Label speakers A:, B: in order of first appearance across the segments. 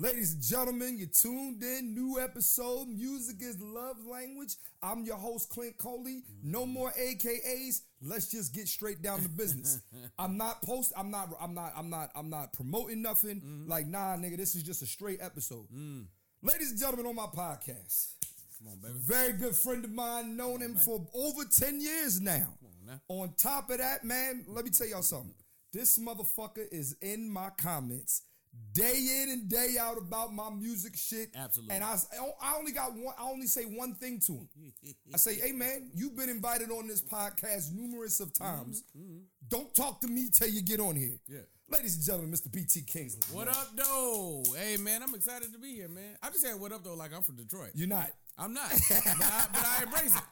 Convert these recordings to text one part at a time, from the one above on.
A: Ladies and gentlemen, you tuned in. New episode. Music is love language. I'm your host, Clint Coley. No mm-hmm. more AKAs. Let's just get straight down to business. I'm not post. I'm not. I'm not. I'm not. I'm not promoting nothing. Mm-hmm. Like nah, nigga. This is just a straight episode. Mm. Ladies and gentlemen, on my podcast,
B: Come on, baby.
A: very good friend of mine, known him for over 10 years now.
B: now.
A: On top of that, man, let me tell y'all something. This motherfucker is in my comments day in and day out about my music shit.
B: Absolutely.
A: And I, I only got one, I only say one thing to him. I say, hey man, you've been invited on this podcast numerous of times. Mm-hmm, mm-hmm. Don't talk to me till you get on here.
B: Yeah.
A: Ladies and gentlemen, Mr. BT Kingsley.
B: What
A: man.
B: up, though? Hey, man, I'm excited to be here, man. I just said what up, though, like I'm from Detroit.
A: You're not.
B: I'm not, but, I, but I embrace it.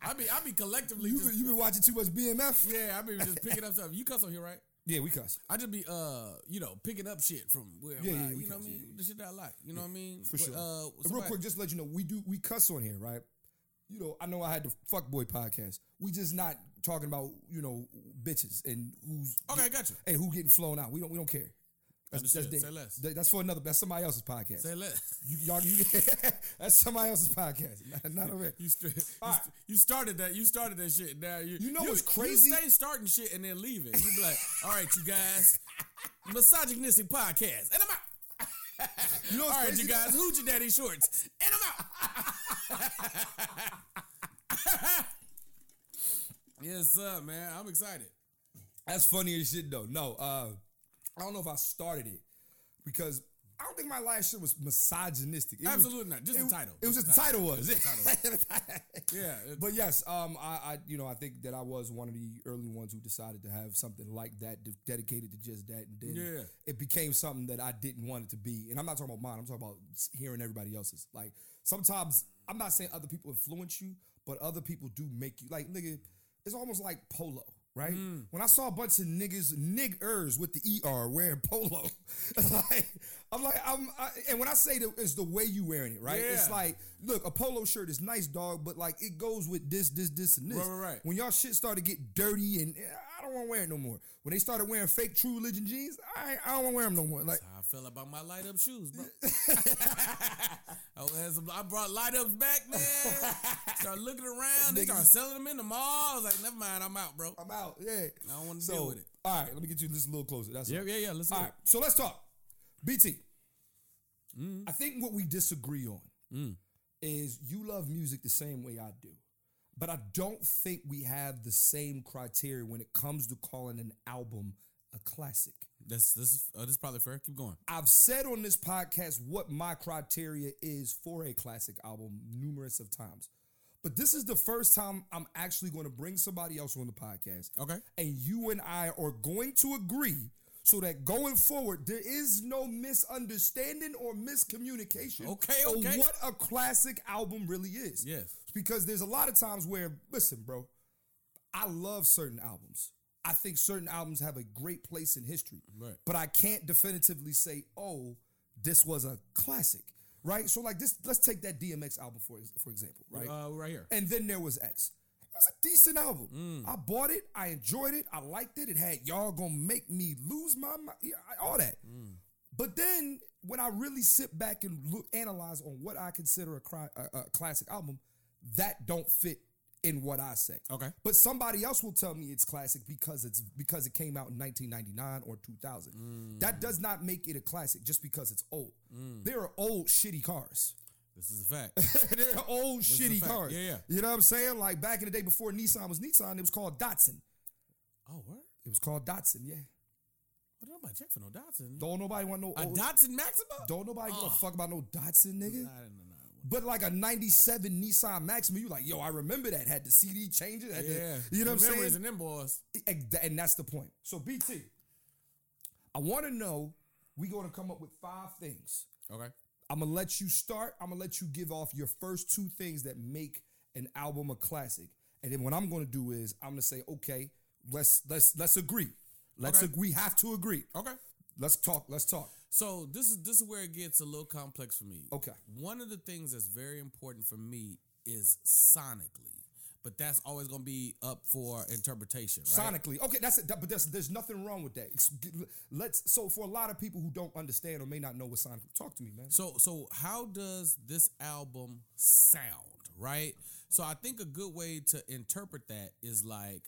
B: I be, I be collectively
A: You,
B: just,
A: you been watching too much BMF?
B: yeah, I be just picking up stuff. You cuss on here, right?
A: Yeah, we cuss.
B: I just be, uh, you know, picking up shit from where,
A: Yeah, yeah,
B: I,
A: we
B: you know what
A: cuss,
B: I mean?
A: yeah,
B: The shit that I like. You know what I mean?
A: For sure.
B: Uh,
A: Real quick, just to let you know, we do we cuss on here, right? You know, I know I had the fuckboy podcast. We just not talking about you know bitches and who's
B: Okay, got you.
A: and who getting flown out. We don't we don't care. That's, that's.
B: Say less.
A: That- that's for another. That's somebody else's podcast.
B: Say less.
A: You, y'all, you, that's somebody else's podcast. Not, not over here.
B: You, st- you, st- you started that. You started that shit. Now you.
A: You know what's crazy?
B: You stay starting shit and then leaving. You be like, all right, you guys, misogynistic podcast, and I'm out.
A: You know what's
B: all right, you guys, hoochie daddy shorts, and I'm out. yes, sir, man. I'm excited.
A: That's funny as shit though. No, uh, I don't know if I started it because I don't think my last shit was misogynistic. It was-
B: Absolutely not. Just the title.
A: It was just the title was.
B: Just the Yeah,
A: but yes, um, I, I, you know, I think that I was one of the early ones who decided to have something like that de- dedicated to just that, and then
B: Yeah.
A: it became something that I didn't want it to be. And I'm not talking about mine. I'm talking about hearing everybody else's. Like sometimes I'm not saying other people influence you, but other people do make you like nigga. It's almost like polo. Right
B: Mm.
A: when I saw a bunch of niggas, niggers with the er wearing polo, like I'm like I'm, I, and when I say that it's the way you wearing it, right? It's like, look, a polo shirt is nice, dog, but like it goes with this, this, this, and this.
B: Right, right, right.
A: When y'all shit started to get dirty, and don't want to wear it no more. When they started wearing fake True Religion jeans, I, I don't want to wear them no more. Like, how
B: I feel about my light up shoes, bro. I, some, I brought light ups back, man. Started looking around. They started selling them in the mall. I was like, never mind, I'm out, bro.
A: I'm out. Yeah,
B: I don't wanna
A: so,
B: deal with it.
A: All right, let me get you this a little closer. That's
B: Yeah,
A: all.
B: yeah, yeah. Let's
A: All
B: go.
A: so let's talk. BT.
B: Mm.
A: I think what we disagree on is you love music the same way I do. But I don't think we have the same criteria when it comes to calling an album a classic.
B: This, this, uh, this is probably fair. Keep going.
A: I've said on this podcast what my criteria is for a classic album numerous of times. But this is the first time I'm actually going to bring somebody else on the podcast.
B: Okay.
A: And you and I are going to agree so that going forward, there is no misunderstanding or miscommunication
B: Okay, okay.
A: what a classic album really is.
B: Yes.
A: Because there's a lot of times where, listen, bro, I love certain albums. I think certain albums have a great place in history.
B: Right.
A: But I can't definitively say, oh, this was a classic. Right? So like this, let's take that DMX album for for example, right?
B: Uh, right here.
A: and then there was X. It was a decent album.
B: Mm.
A: I bought it, I enjoyed it, I liked it. It had y'all gonna make me lose my mind, all that.
B: Mm.
A: But then when I really sit back and look, analyze on what I consider a, cri- a, a classic album, that don't fit in what I say.
B: Okay.
A: But somebody else will tell me it's classic because it's because it came out in 1999 or 2000.
B: Mm.
A: That does not make it a classic just because it's old. There are old shitty cars.
B: This is a fact.
A: They're old
B: is a
A: shitty cars.
B: Yeah, yeah.
A: You know what I'm saying? Like back in the day before Nissan was Nissan, it was called Datsun.
B: oh, word?
A: It was called Datsun, yeah.
B: What nobody check for no Datsun?
A: Don't nobody want no
B: A
A: old,
B: Datsun Maxima?
A: Don't nobody give a
B: Oh.
A: fuck about no Datsun, nigga. But like a 97 Nissan Maxima, you like, yo, I remember that. Had the CD changer. Had the-
B: Yeah.
A: you know what I'm
B: Memories
A: saying?
B: and them boys.
A: And that's the point. So BT, I want to know, we going to come up with five things.
B: Okay.
A: I'm gonna let you start. I'm gonna let you give off your first two things that make an album a classic, and then what I'm gonna do is I'm gonna say, okay, let's let's let's agree. Let's
B: Okay.
A: agree. We have to agree.
B: Okay.
A: Let's talk. Let's talk.
B: So this is this is where it gets a little complex for me.
A: Okay.
B: One of the things that's very important for me is sonically, but that's always going to be up for interpretation, right?
A: Sonically, okay, that's it. That- But there's there's nothing wrong with that. Let's. So for a lot of people who don't understand or may not know what sonically, talk to me, man.
B: So so how does this album sound, right? So I think a good way to interpret that is like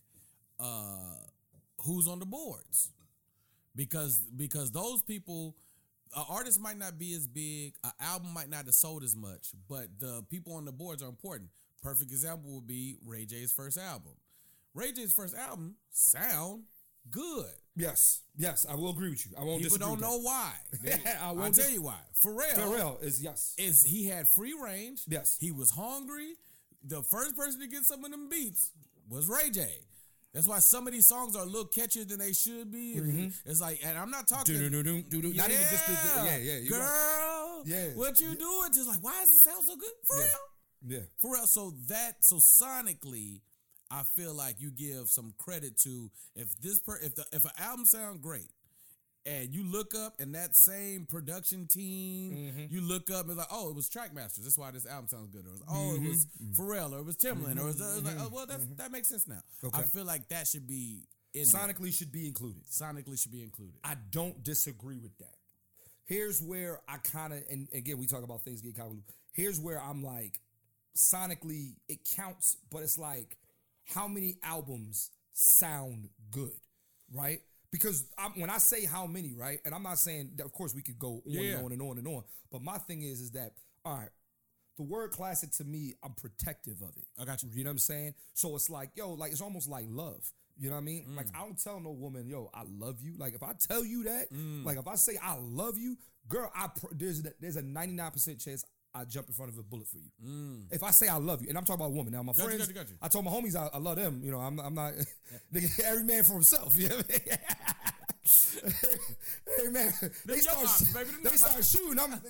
B: uh who's on the boards. Because because those people an artist might not be as big, an album might not have sold as much, but the people on the boards are important. Perfect example would be Ray J's first album. Ray J's first album sound good.
A: Yes, yes, I will agree with you. I won't.
B: People don't know why. They-
A: I
B: I'll
A: won't
B: tell you why. Pharrell.
A: Pharrell is yes.
B: is he had free range.
A: Yes.
B: He was hungry. The first person to get some of them beats was Ray J. That's why some of these songs are a little catchier than they should be. Mm-hmm. It's like, and I'm not talking.
A: Do-do-do-do, do-do. Not even just the, the- yeah, yeah,
B: girl.
A: right. Yeah.
B: what you doing? Just like, why does it sound so good? For
A: Yeah.
B: real,
A: Yeah,
B: for real. So that, so sonically, I feel like you give some credit to if this per if the if an album sounds great. And you look up, and that same production team,
A: Mm-hmm.
B: you look up and it's like, oh, it was Trackmasters. That's why this album sounds good. Or it was, oh, it was
A: Mm-hmm.
B: Pharrell, or it was Timbaland, or it was, it was like, oh, well, that's, that makes sense now. I feel like that should be in there.
A: sonically should be included.
B: sonically should be included.
A: I don't disagree with that. Here's where I kind of, and again, we talk about things get convoluted. Here's where I'm like, sonically, it counts, but it's like, how many albums sound good, right? Because I'm, when I say how many, right, and I'm not saying that, of course, we could go on
B: Yeah.
A: and on and on and on, but my thing is, is that, all right, the word classic to me, I'm protective of it.
B: I got you.
A: You know what I'm saying? So it's like, yo, like it's almost like love. You know what I mean? Like
B: Mm.
A: I don't tell no woman, yo, I love you. Like if I tell you that,
B: Mm.
A: like if I say I love you, girl, I pr- there's a, there's a 99% chance I jump in front of a bullet for you. If I say I love you, and I'm talking about a woman now, my
B: Mm. Got you,
A: friends,
B: got you, got you.
A: I told my homies I, I love them. You know, I'm, I'm not every man for himself. You know what I mean? hey man, they
B: your
A: start,
B: options, baby.
A: They start shooting. I'm,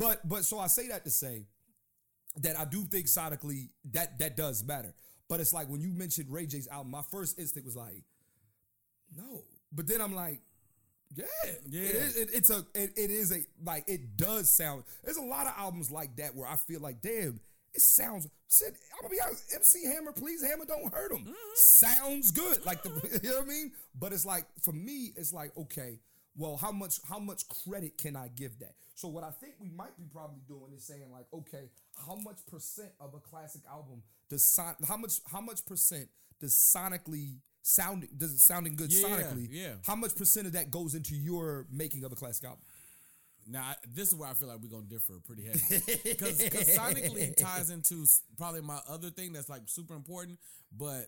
A: but but so I say that to say that I do think sonically that that does matter. But it's like when you mentioned Ray J's album, my first instinct was like, no. But then I'm like, yeah,
B: Yeah.
A: It is, it, it's a it, it is a like it does sound. There's a lot of albums like that where I feel like, damn, it sounds. I'm gonna be honest. MC Hammer, please Hammer, don't hurt him. Mm-hmm. Sounds good, like the you know what I mean. But it's like for me, it's like okay, well, how much how much credit can I give that? So what I think we might be probably doing is saying like, okay, how much percent of a classic album does son- how much how much percent does sonically sounding does it sounding good
B: Yeah,
A: sonically?
B: yeah.
A: How much percent of that goes into your making of a classic album?
B: Now I- this is where I feel like we're gonna differ pretty heavy because sonically ties into probably my other thing that's like super important. But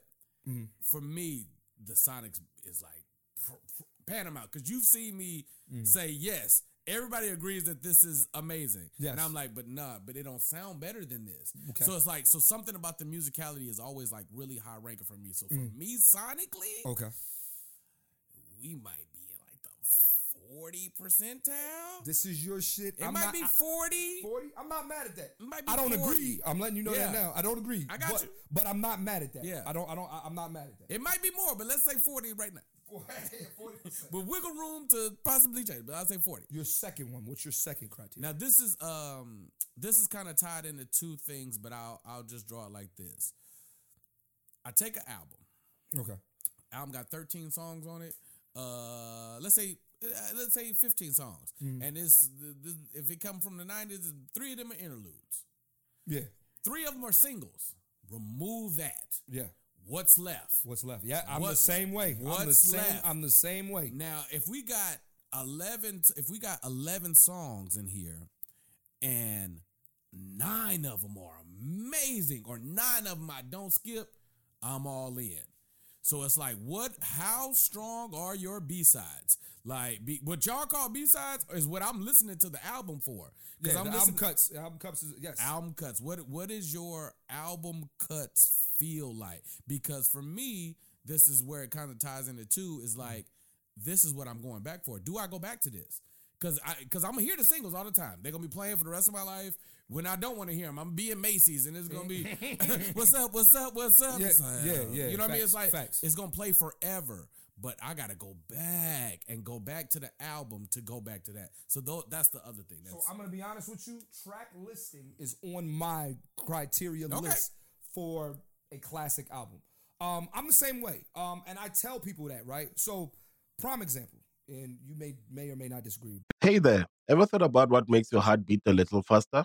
A: Mm-hmm.
B: for me, the Sonics is like pr- pr- paramount because you've seen me say yes. Everybody agrees that this is amazing.
A: Yes.
B: and I'm like, but nah, but it don't sound better than this.
A: Okay.
B: So it's like, so something about the musicality is always like really high ranking for me. So for
A: Mm.
B: me, sonically,
A: Okay.
B: we might 40 percentile.
A: This is your shit.
B: It
A: I'm
B: might
A: not,
B: be 40.
A: 40? I'm not mad at that. I don't
B: 40.
A: agree. I'm letting you know
B: yeah.
A: that now. I don't agree.
B: I got
A: but,
B: you.
A: But I'm not mad at that.
B: Yeah.
A: I don't I don't I, am not mad at that.
B: It might be more, but let's say 40 right now.
A: 40%.
B: With wiggle room to possibly change, but I'll say 40.
A: Your second one. What's your second criteria?
B: Now this is um this is kind of tied into two things, but I'll I'll just draw it like this. I take an album.
A: Okay.
B: Album got 13 songs on it. Uh let's say uh, let's say 15 songs. Mm. And this, this if it come from the 90s, three of them are interludes.
A: Yeah.
B: Three of them are singles. Remove that.
A: Yeah.
B: What's left?
A: What's left? Yeah, I'm
B: What-
A: the same way. I'm the
B: what's
A: same.
B: left?
A: I'm the same way.
B: Now, if we got eleven, if we got eleven songs in here, and nine of them are amazing, or nine of them I don't skip, I'm all in. So it's like, what? How strong are your B sides? Like, be, what y'all call B sides is what I'm listening to the album for.
A: Yeah,
B: I'm
A: the album cuts. Album cuts is yes.
B: album cuts. What what is your album cuts feel like? Because for me, this is where it kind of ties into two. Is like this is what I'm going back for. Do I go back to this? Because I because I'm gonna hear the singles all the time. They're gonna be playing for the rest of my life. When I don't want to hear them, I'm gonna be in Macy's and it's gonna be what's up, what's up, what's up.
A: Yeah,
B: It's like,
A: yeah, yeah.
B: You know what I mean? It's like
A: facts.
B: it's gonna play forever. but I gotta go back and go back to the album to go back to that. So though that's the other thing.
A: So I'm gonna be honest with you. Track listing is on my criteria
B: Okay.
A: list for a classic album. Um, I'm the same way. Um, and I tell people that, right? So, prime example, and you may may or may not disagree. with
C: Hey there, ever thought about what makes your heart beat a little faster?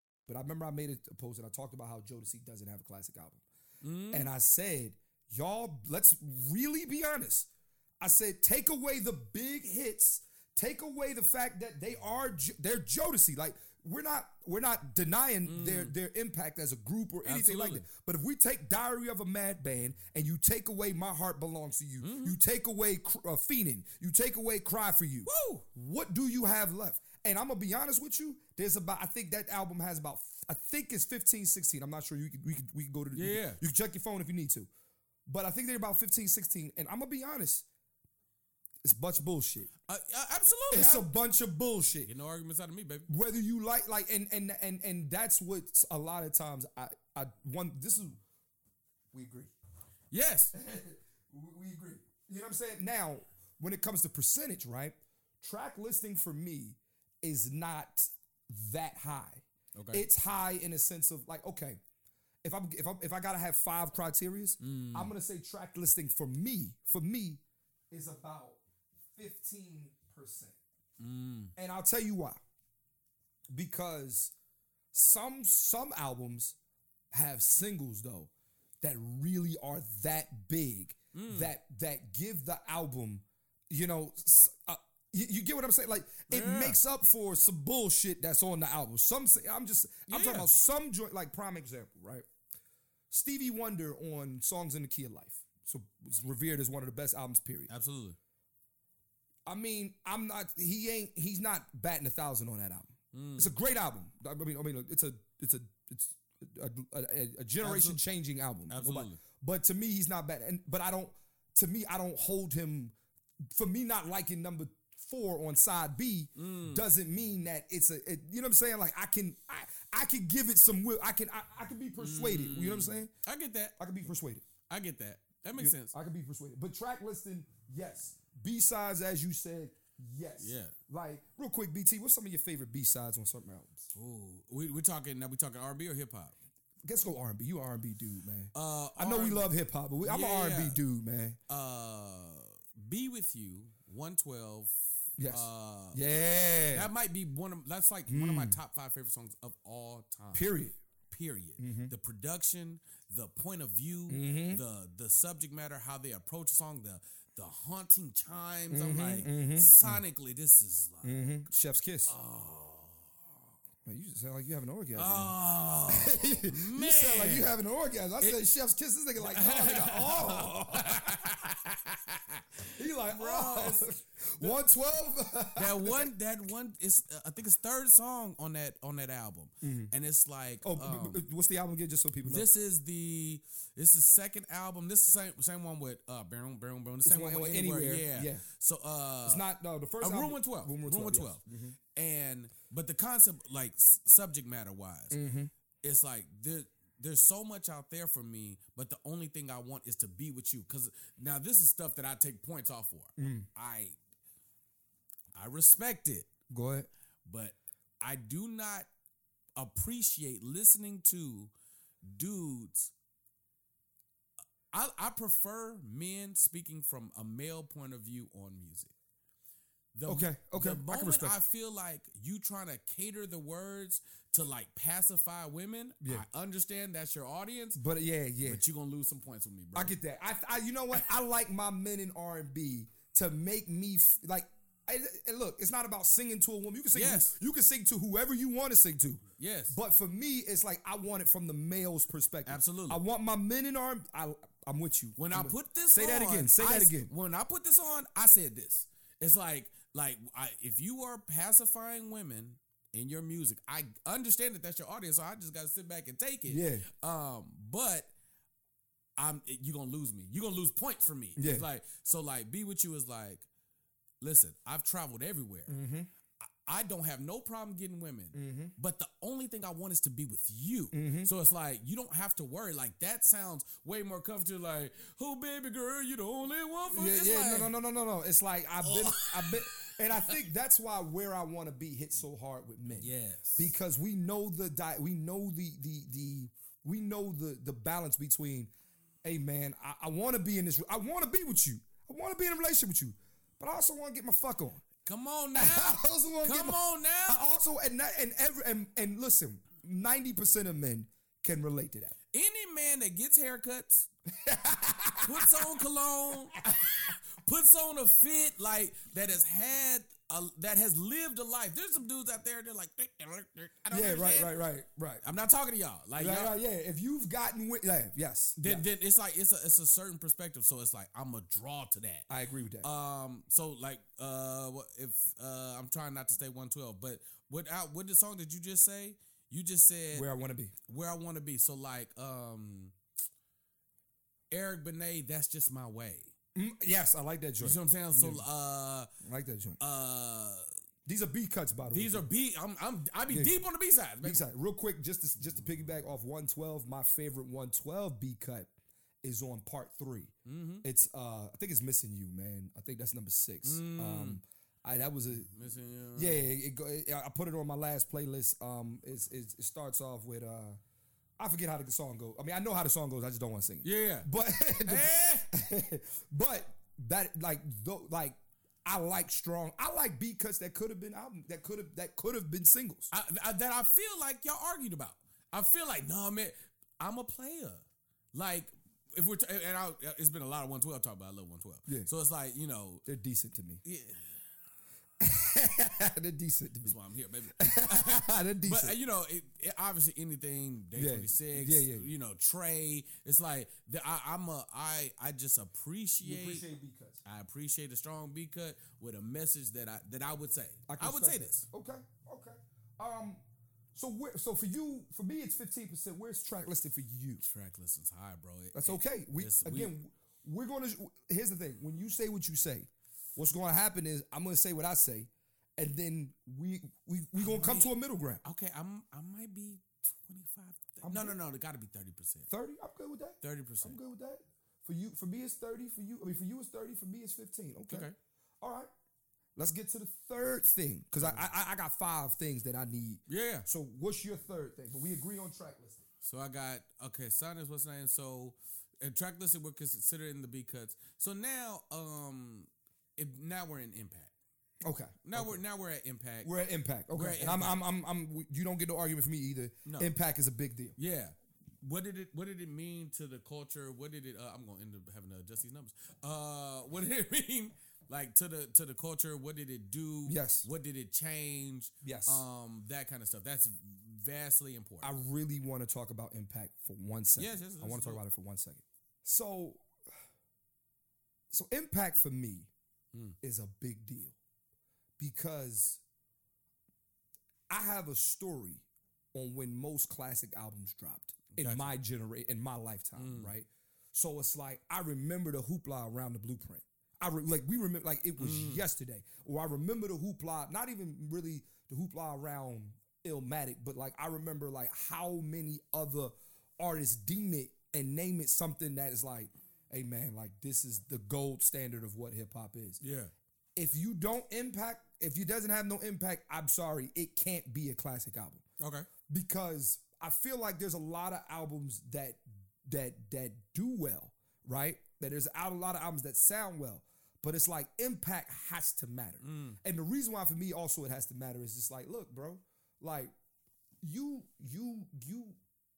A: But I remember I made a post and I talked about how Jodeci doesn't have a classic album.
B: Mm.
A: And I said, y'all, let's really be honest. I said, take away the big hits, take away the fact that they are they're Jodeci. Like we're not we're not denying their their impact as a group or anything like that. But if we take Diary of a Mad Band and you take away My Heart Belongs to You, you take away uh, Feenin', you take away Cry for You.
B: Woo!
A: What do you have left? And I'm gonna be honest with you. There's about I think that album has about I think it's 15, 16. I'm not sure. You could we could we could go to the,
B: Yeah,
A: could-
B: yeah.
A: you can check your phone if you need to. But I think they're about 15, 16. And I'm gonna be honest. It's a bunch of bullshit.
B: Uh, uh, absolutely.
A: It's
B: I-
A: a bunch of bullshit.
B: Get no arguments out of me, baby.
A: Whether you like like and and and and that's what a lot of times I I one this is we agree.
B: Yes.
A: we agree. You know what I'm saying? Now, when it comes to percentage, right? Track listing for me is not that high.
B: Okay.
A: It's high in a sense of like, okay, if I'm if I'm if I gotta have five criterias,
B: Mm.
A: I'm gonna say track listing for me, for me, is about 15%.
B: Mm.
A: And I'll tell you why. Because some some albums have singles though that really are that big that that give the album, you know, uh, you, you get what I'm saying? Like it
B: Yeah.
A: makes up for some bullshit that's on the album. Some say I'm just I'm
B: Yeah.
A: talking about some joint like prime example, right? Stevie Wonder on Songs in the Key of Life. So it's revered as one of the best albums, period.
B: Absolutely.
A: I mean, I'm not. He ain't. He's not batting a thousand on that album.
B: Mm.
A: It's a great album. I mean, I mean, it's a, it's a, it's a, a, a generation changing album.
B: Absolutely.
A: Nobody- But to me, he's not bad. And but I don't. To me, I don't hold him. For me, not liking number four on side B
B: Mm.
A: doesn't mean that it's a. It, you know what I'm saying? Like I can, I, I can give it some. will. I can, I, I can be persuaded. You know what I'm saying?
B: I get that.
A: I can be persuaded.
B: I get that. That makes
A: Yeah,
B: sense.
A: I can be persuaded. But track listing, yes. B sides, as you said, yes.
B: Yeah.
A: Like, real quick, BT, what's some of your favorite B sides on certain albums?
B: Ooh, we we talking now. We talking R&B or hip hop?
A: Let's go R and B. You R and B dude, man.
B: Uh,
A: I know we
B: R&B
A: love hip hop, but we, I'm an
B: Yeah.
A: R and B dude, man.
B: Uh, be with you. One twelve.
A: Yes.
B: Uh,
A: Yeah.
B: That might be one of that's like one of my top five favorite songs of all time.
A: Period.
B: Period.
A: Mm-hmm.
B: The production, the point of view, the the subject matter, how they approach a song, the the haunting chimes. I'm like sonically, this is like
A: Mm-hmm. Chef's kiss. Oh. Man, you sound like you have an orgasm.
B: oh man.
A: you sound like you having an orgasm. I said Chef's kiss. This nigga like, oh, nigga, oh. he like, oh. 112.
B: that one that one is uh, I think it's third song on that on that album, and it's like
A: oh,
B: um,
A: b- b- what's the album again, just so people know?
B: This is the this is second album. This is the same same one with uh Boom Boom Boom. The same
A: one
B: one with Anywhere.
A: Anywhere,
B: Yeah.
A: yeah.
B: So uh
A: it's not, no, the first
B: uh,
A: album.
B: Room One Twelve. Room One
A: yes.
B: Twelve. And but the concept, like s- subject matter wise,
A: Mm-hmm.
B: it's like there, there's so much out there for me, but the only thing I want is to be with you. Because now this is stuff that I take points off for.
A: Mm.
B: I I respect it
A: Go ahead.
B: but I do not appreciate listening to dudes. I, I prefer men speaking from a male point of view on music. The,
A: Okay, okay, I
B: The moment
A: respect
B: I, feel like you trying to cater the words to like pacify women,
A: Yeah.
B: I understand that's your audience,
A: But yeah, yeah.
B: but you're gonna lose some points with me, bro.
A: I get that. I, I you know what? I like my men in R and B to make me f- like. I, and look, it's not about singing to a woman. You can sing.
B: Yes.
A: You can sing to whoever you want to sing to.
B: Yes.
A: But for me, it's like I want it from the male's perspective.
B: Absolutely.
A: I want my men in I'm with you.
B: when I
A: I'm-
B: put this
A: say
B: on,
A: that again. Say
B: I
A: that again.
B: When I put this on, I said this. It's like like I, if you are pacifying women in your music, I understand that that's your audience, so I just got to sit back and take it.
A: Yeah.
B: Um, but I'm you're gonna lose me. You're gonna lose points for me.
A: Yeah.
B: It's like so. Like be with you is like, listen, I've traveled everywhere.
A: Mm-hmm.
B: I- don't have no problem getting women, but the only thing I want is to be with you.
A: Mm-hmm.
B: So it's like you don't have to worry. Like that sounds way more comfortable. Like, oh baby girl, you the only one for
A: Yeah,
B: It's
A: yeah,
B: like,
A: no, no, no, no, no, no. It's like I've been, I've been, and I think that's why where I want to be hit so hard with men.
B: Yes.
A: because we know the di- we know the the the we know the the balance between, hey man, I, I want to be in this, I want to be with you, I want to be in a relationship with you, but I also want to get my fuck on.
B: Come on now.
A: I also want to get
B: Come
A: my,
B: on now.
A: I also and that, and every and, and listen, ninety percent of men can relate to that.
B: Any man that gets haircuts, puts on cologne, puts on a fit like that has had a, that has lived a life. There's some dudes out there. They're like, I don't
A: Yeah, right,
B: understand.
A: right, right, right.
B: I'm not talking to y'all. Like,
A: Right,
B: y'all,
A: right, yeah. If you've gotten with, yeah, yes,
B: then,
A: yeah.
B: then it's like it's a it's a certain perspective. So it's like I'm a draw to that.
A: I agree with that.
B: Um, so like, uh, what if uh, I'm trying not to stay 112, but what out what the song did you just say? You just said
A: where I want to be.
B: where I want to be. So like, um, Eric Benet, that's just my way.
A: Mm, yes, I like that joint.
B: You see what I'm saying? So uh,
A: I like that joint.
B: uh,
A: These are B cuts, by the way.
B: these are B. I'm I'm I be
A: Yeah.
B: deep on the B side.
A: B side. Real quick, just to, just to piggyback off 112, my favorite 112 B cut is on part 3
B: Mm-hmm.
A: It's uh I think it's missing you, man. I think that's number six. Um, I that was a
B: Missing, uh,
A: yeah. It, it go, it, I put it on my last playlist. Um, it's, it's, it starts off with uh, I forget how the song goes. I mean, I know how the song goes. I just don't want to sing it.
B: Yeah, yeah.
A: But
B: Eh.
A: but that like though like I like strong. I like B cuts that could have been album that could have that could have been singles.
B: I, I, that I feel like y'all argued about. I feel like no man, I'm a player. Like if we're t- and I, it's been a lot of 112 talk about. I love 112.
A: Yeah.
B: So it's like you know,
A: They're decent to me.
B: yeah,
A: They're decent to me.
B: that's why I'm here, baby.
A: They're
B: But
A: decent.
B: uh, you know, it, it, obviously anything Day
A: Yeah.
B: Twenty Six,
A: Yeah, yeah.
B: you know, Trey. It's like the, I, I'm a I I just appreciate, appreciate
A: B cuts.
B: I appreciate a strong B cut with a message that I that I would say. I,
A: can
B: would say
A: respect
B: this.
A: Okay, okay. Um, so where, so for you, for me, it's fifteen percent. Where's track listed for you?
B: Track listens high, bro. It-
A: That's
B: it-
A: okay. We
B: it's- we-
A: again, we, are going to. Here's the thing: when you say what you say, what's going to happen is I'm going to say what I say, and then we we we going to come to a middle ground.
B: okay, I'm I might be 25.
A: I'm
B: no, no, no. It got to be 30 percent.
A: Thirty. I'm good with that.
B: 30 percent.
A: I'm good with that. For you, for me, it's thirty. For you, I mean, for you, it's thirty. For me, it's fifteen. Okay.
B: Okay.
A: All right. Let's get to the third thing because I, I I got five things that I need.
B: Yeah.
A: So what's your third thing? But we agree on track listing.
B: So I got okay. Son is what's name. So and track listed we're considering the B cuts. So now, um, if, now we're in impact.
A: Okay.
B: Now
A: okay.
B: we're now we're at impact.
A: We're at impact. Okay.
B: At
A: and I'm, I'm, I'm, I'm, you don't get no argument from me either.
B: No.
A: Impact is a big deal.
B: Yeah. What did it What did it mean to the culture? What did it? Uh, I'm gonna end up having to adjust these numbers. Uh, what did it mean? Like to the to the culture? What did it do?
A: Yes.
B: What did it change?
A: Yes.
B: Um, that kind of stuff. That's vastly important.
A: I really want to talk about impact for one second.
B: Yes, yes,
A: I want to talk about it for one second. So, so impact for me
B: Hmm.
A: is a big deal because I have a story on when most classic albums dropped in
B: Gotcha.
A: my generation, in my lifetime, mm. right? So it's like I remember the hoopla around the blueprint. I re- like we remember like it was mm. yesterday, or I remember the hoopla. Not even really the hoopla around Illmatic, but like I remember like how many other artists deem it and name it something that is like, hey man, like this is the gold standard of what hip hop is
B: yeah.
A: if you don't impact, if it doesn't have no impact, I'm sorry, it can't be a classic album
B: Okay.
A: because I feel like there's a lot of albums that that that do well, right? That there's out a lot of albums that sound well, But it's like impact has to matter.
B: Mm.
A: And the reason why for me also it has to matter is just like, look, bro, like you, you, you,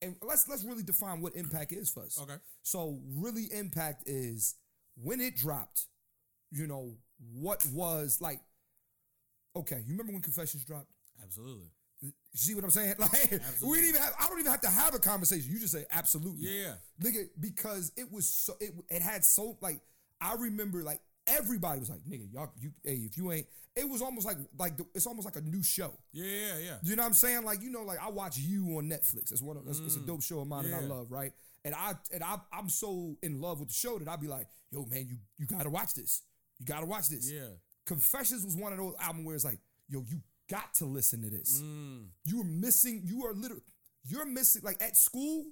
A: and let's let's really define what impact is for us.
B: Okay.
A: So really impact is when it dropped, you know, what was like, okay, you remember when Confessions dropped?
B: Absolutely.
A: You see what I'm saying? Like we didn't even have I don't even have to have a conversation. You just say absolutely.
B: Yeah.
A: Nigga, because it was so it, it had so like I remember like everybody was like, nigga, y'all you hey, if you ain't it was almost like like the, it's almost like a new show.
B: Yeah, yeah, yeah.
A: You know what I'm saying? Like, you know, like I watch you on Netflix. That's one of that's, it's a dope show of mine that I
B: Mm.
A: Love, right? And I and I I'm so in love with the show that I'd be like, yo, man, you you gotta watch this. You gotta watch this.
B: Yeah.
A: Confessions was one of those albums where it's like, yo, you got to listen to this.
B: Mm.
A: You are missing, you are literally you're missing like at school,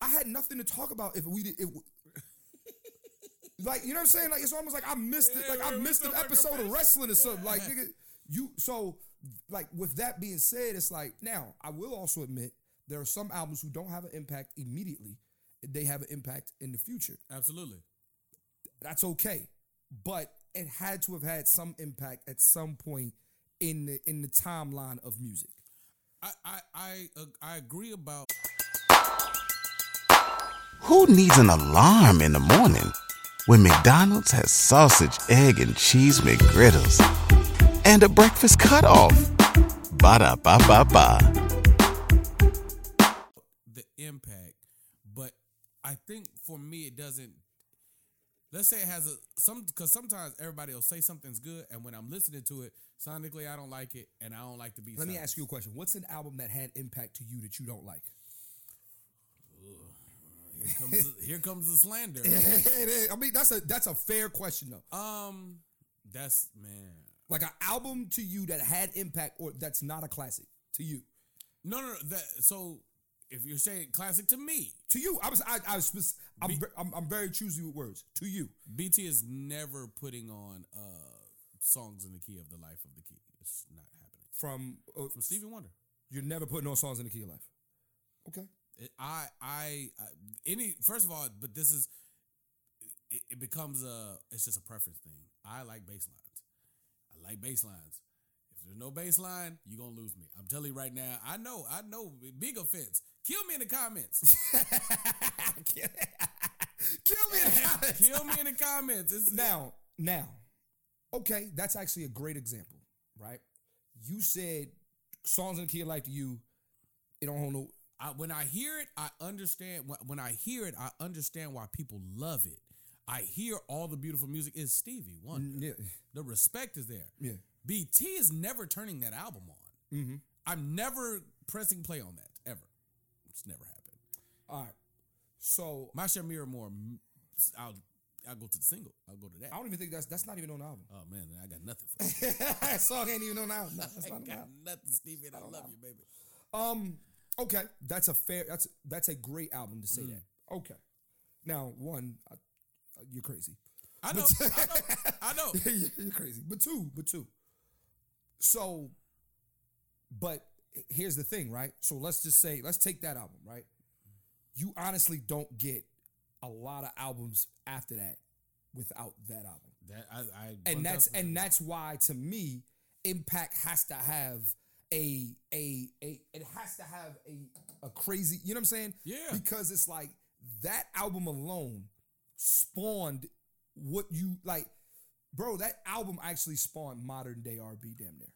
A: I had nothing to talk about if we did it like you know what I'm saying? Like it's almost like I missed it, like I missed an episode of wrestling or something. Like nigga, you so like with that being said, it's like now I will also admit there are some albums who don't have an impact immediately. They have an impact in the future.
B: Absolutely.
A: That's okay. But it had to have had some impact at some point in the in the timeline of music.
B: I I I, uh, I agree about
D: Who needs an alarm in the morning when McDonald's has sausage, egg, and cheese McGriddles and a breakfast cutoff? Ba da ba ba ba.
B: the impact, but I think for me it doesn't. Let's say it has a some because sometimes everybody will say something's good, and when I'm listening to it sonically, I don't like it, and I don't like the beat.
A: Let me ask you a question. What's an album that had impact to you that you don't like?
B: Here comes the, here comes the slander.
A: I mean, that's a that's a fair question though.
B: Um, that's man.
A: Like an album to you that had impact or that's not a classic to you.
B: No, no, no. That so if you're saying classic to me,
A: To you, I was I, I was I'm, ve- I'm I'm very choosy with words. To you,
B: BT is never putting on uh songs in the key of the life of the key. It's not happening.
A: from uh,
B: From Stevie Wonder.
A: you're never putting on songs in the key of life. Okay.
B: It, I, I, I, any. First of all, but this is, it, it becomes a. It's just a preference thing. I like bass lines. I like bass lines. If there's no bass line, you gonna lose me. I'm telling you right now. I know. I know. Big offense. Kill me in the comments.
A: Kill me. in the comments.
B: Kill me in the comments. It's,
A: Now, now, okay, that's actually a great example, right? You said songs in the key of life to you, it don't hold no.
B: I, when I hear it, I understand. When, I hear it, I understand why people love it. I hear all the beautiful music. Is Stevie Wonder?
A: Yeah,
B: The respect is there.
A: yeah.
B: BT is never turning that album on.
A: Mm-hmm.
B: I'm never pressing play on that. It's never happened.
A: All right. So
B: My Cherie Amour, mm, I'll I'll go to the single. I'll go to that.
A: I don't even think that's that's not even on the album.
B: Oh man, I got nothing for you.
A: that song ain't even on the album. No, that's
B: I
A: not
B: got
A: album.
B: nothing, Stevie. And I love you, baby.
A: Um. Okay, that's a fair. That's that's a great album to say
B: Mm.
A: that. Okay. Now, one, I, uh, you're crazy.
B: I know. I know. I know.
A: you're crazy. But two, but two. So, but here's the thing, right? So let's just say, let's take that album, right? You honestly don't get a lot of albums after that without that album.
B: That I, I
A: and that's
B: 1000%
A: and that's why to me impact has to have a a a it has to have a a crazy you know what i'm saying
B: Yeah.
A: because it's like that album alone spawned what you like bro that album actually spawned modern day rb damn near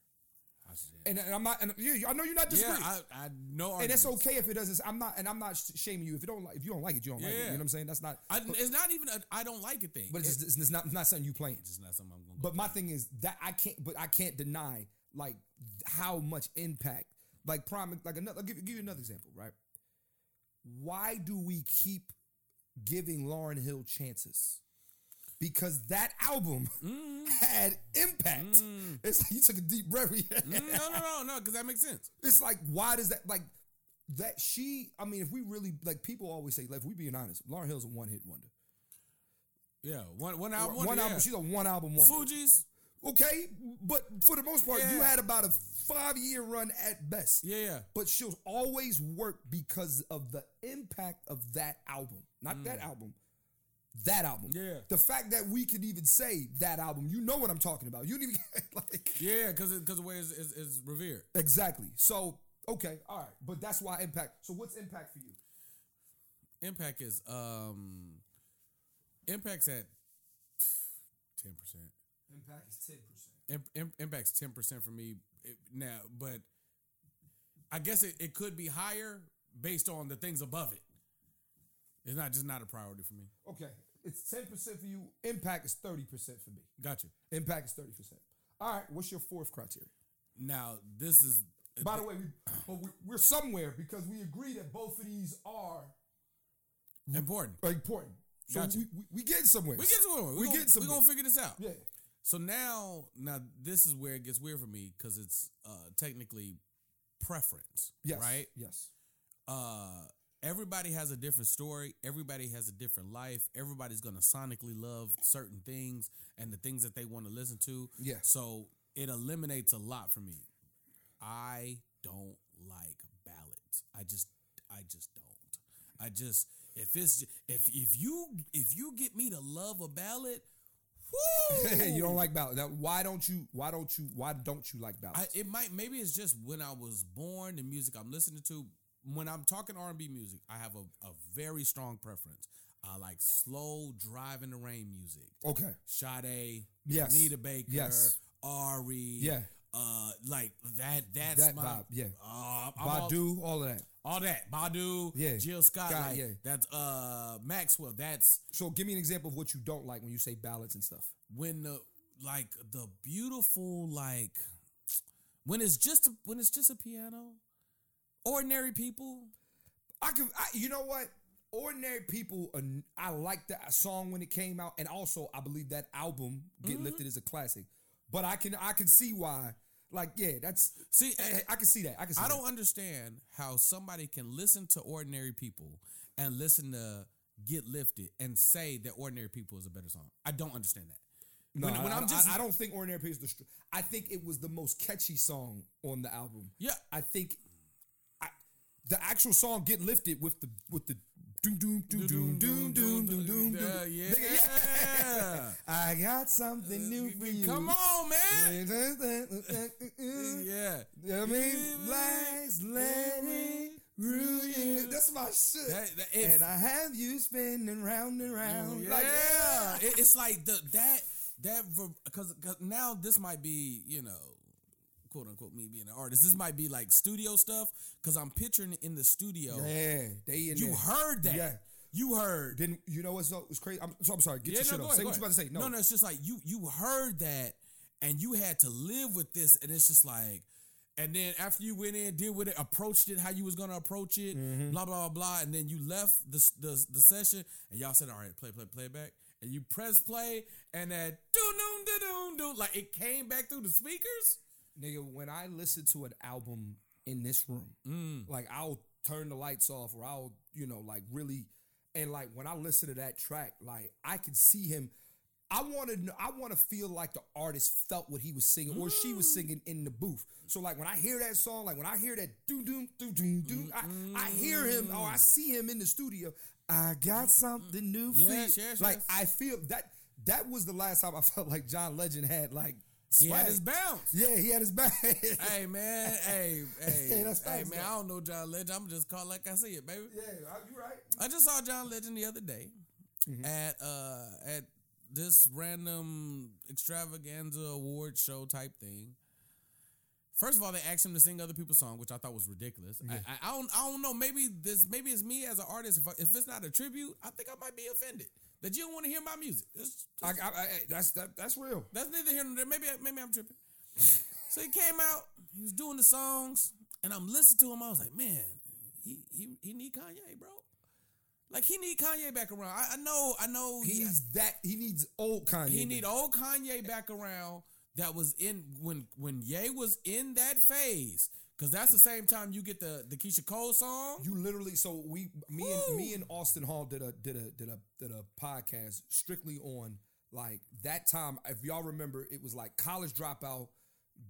A: And, and i'm not and yeah, i know you're not
B: yeah,
A: disagreeing
B: I, I know.
A: and it's okay if it doesn't i'm not and i'm not shaming you if you don't like if you don't like it you don't like it you know what i'm saying that's not
B: I, it's not even a I don't like it thing.
A: but it's,
B: It-
A: just, it's not it's not something you playing
B: it's just not something I'm gonna.
A: But my thing is that I can't, but I can't deny like how much impact, like prime, like another. I'll give, give you another example, right? Why do we keep giving Lauryn Hill chances? Because that album had impact. It's like you took a deep breath.
B: Mm, no, no, no, no, because that makes sense.
A: It's like why does that like that she? I mean, if we really like, people always say, like, if we being honest, Lauryn Hill's a one hit wonder.
B: Yeah, one one album.
A: one album,
B: yeah.
A: she's a one album wonder.
B: Fugees.
A: Okay, but for the most part, you had about a five year run at best.
B: Yeah, yeah.
A: But she'll always work because of the impact of that album, not that
B: Mm.
A: album, that album.
B: Yeah.
A: The fact that we could even say that album, you know what I'm talking about. You didn't even like
B: Yeah, because because the way is is, is revered.
A: exactly. So okay, all right, but that's why impact. So what's impact for you?
B: Impact is um, impact's at ten percent.
A: Impact is ten percent.
B: Im- impact's ten percent for me it- now, but I guess it, it could be higher based on the things above it. It's not just not a priority for me.
A: Okay, it's ten percent for you. Impact is thirty percent for me.
B: Gotcha.
A: Impact is thirty percent. All right, what's your fourth criteria?
B: Now this is
A: By the way, we, but we, we're somewhere because we agree that both of these are
B: important.
A: are important. So
B: Gotcha.
A: we, we we getting somewhere.
B: We get somewhere.
A: We
B: We, gonna,
A: getting somewhere.
B: We're gonna figure this out.
A: yeah.
B: So now, now this is where it gets weird for me because it's uh, technically preference,
A: Yes.
B: right?
A: Yes.
B: Uh, everybody has a different story. Everybody has a different life. Everybody's gonna sonically love certain things and the things that they want to listen to.
A: Yeah.
B: So it eliminates a lot for me. I don't like ballads. I just, I just don't. I just if it's if if you if you get me to love a ballad,
A: you don't like ballads. Now, why don't you? Why don't you? Why don't you like ballads?
B: I, it might maybe it's just when I was born, the music I'm listening to. When I'm talking R&B music, I have a, a very strong preference. I like slow drive in the rain music.
A: okay.
B: Sade,
A: Yes.
B: Nita Baker,
A: Yes.
B: Ari,
A: Yeah.
B: uh, like that. That's
A: That
B: my
A: vibe, yeah.
B: Uh, I'm all-
A: Badu, all of that.
B: all that. Badu,
A: Yeah.
B: Jill Scott,
A: Scott,
B: like,
A: yeah.
B: that's uh Maxwell. That's
A: So give me an example of what you don't like when you say ballads and stuff.
B: when the like the beautiful like when it's just a, when it's just a piano, ordinary people.
A: I can, I, you know what? Ordinary people. uh, I like that song when it came out, and also I believe that album "Get
B: Mm-hmm.
A: Lifted" is a classic. But I can, I can see why. Like, yeah, that's
B: See,
A: I, I can see that. I can. See
B: I don't understand how somebody can listen to ordinary people and listen to Get Lifted and say that ordinary people is a better song. I don't understand that.
A: No,
B: when, when
A: I,
B: I'm just
A: I, I don't think "Ordinary People" is the. I think it was the most catchy song on the album.
B: Yeah.
A: I think the actual song "Get Lifted" with the with the doom doom doom doom doom doom doom doom.
B: Yeah, yeah.
A: I got something new uh, for you.
B: Come on, man.
A: yeah.
B: Yeah.
A: I mean, lights let it rule you. That's my shit.
B: That- that- if-
A: and I have you spinning round and round.
B: Yeah,
A: Like, yeah.
B: It- it's like the that that because now this might be you know quote unquote me being an artist. This might be like studio stuff because I'm picturing it in the studio.
A: Yeah, they in
B: You
A: there.
B: heard that.
A: Yeah.
B: You heard.
A: Then you know what's so it's crazy. I'm, so I'm sorry. Get
B: Yeah,
A: your shit
B: no,
A: off.
B: go
A: Say what
B: go
A: you about to say. No,
B: no, no. It's just like you you heard that, and you had to live with this, and it's just like, and then after you went in, deal with it, approached it how you was gonna approach it,
A: Mm-hmm.
B: blah blah blah blah, and then you left the the the session, and y'all said, all right, play play play back, and you press play, and that do do do do do, like it came back through the speakers.
A: Nigga. When I listen to an album in this room,
B: Mm.
A: like I'll turn the lights off, or I'll you know like really, and like when I listen to that track, like I can see him. I want to. I want to feel like the artist felt what he was singing or she was mm. singing in the booth. So like when I hear that song, like when I hear that doom doom doom doom doom, I, I hear him or I see him in the studio. I got mm, something mm. new for
B: Yes,
A: you.
B: yes,
A: like
B: yes.
A: I feel that. That was the last time I felt like John Legend had like.
B: He had his bounce.
A: Yeah, he had his back.
B: Hey man, hey, hey,
A: Hey, that's
B: hey
A: facts,
B: man. I don't know John Legend. I'm just call like I see it, baby.
A: yeah, you right.
B: I just saw John Legend the other day
A: Mm-hmm.
B: at uh at this random extravaganza award show type thing. First of all, they asked him to sing other people's songs, which I thought was ridiculous. I, I, I don't I don't know. Maybe this maybe it's me as an artist. If I, if it's not a tribute, I think I might be offended that you don't want to hear my music.
A: I, I, I, that's that, that's real.
B: that's neither here nor there. Maybe maybe I'm tripping. so he came out. He was doing the songs, and I'm listening to him. I was like, man, he he he need Kanye, bro. Like he need Kanye back around. I, I know, I know.
A: He needs that. He needs old Kanye.
B: he
A: back.
B: need old Kanye back around. That was in when when Ye was in that phase. Cause that's the same time you get the the Keyshia Cole song.
A: You literally. So we, me
B: Woo.
A: and me and Austin Hall did a did a did a did a podcast strictly on like that time. If y'all remember, it was like college dropout.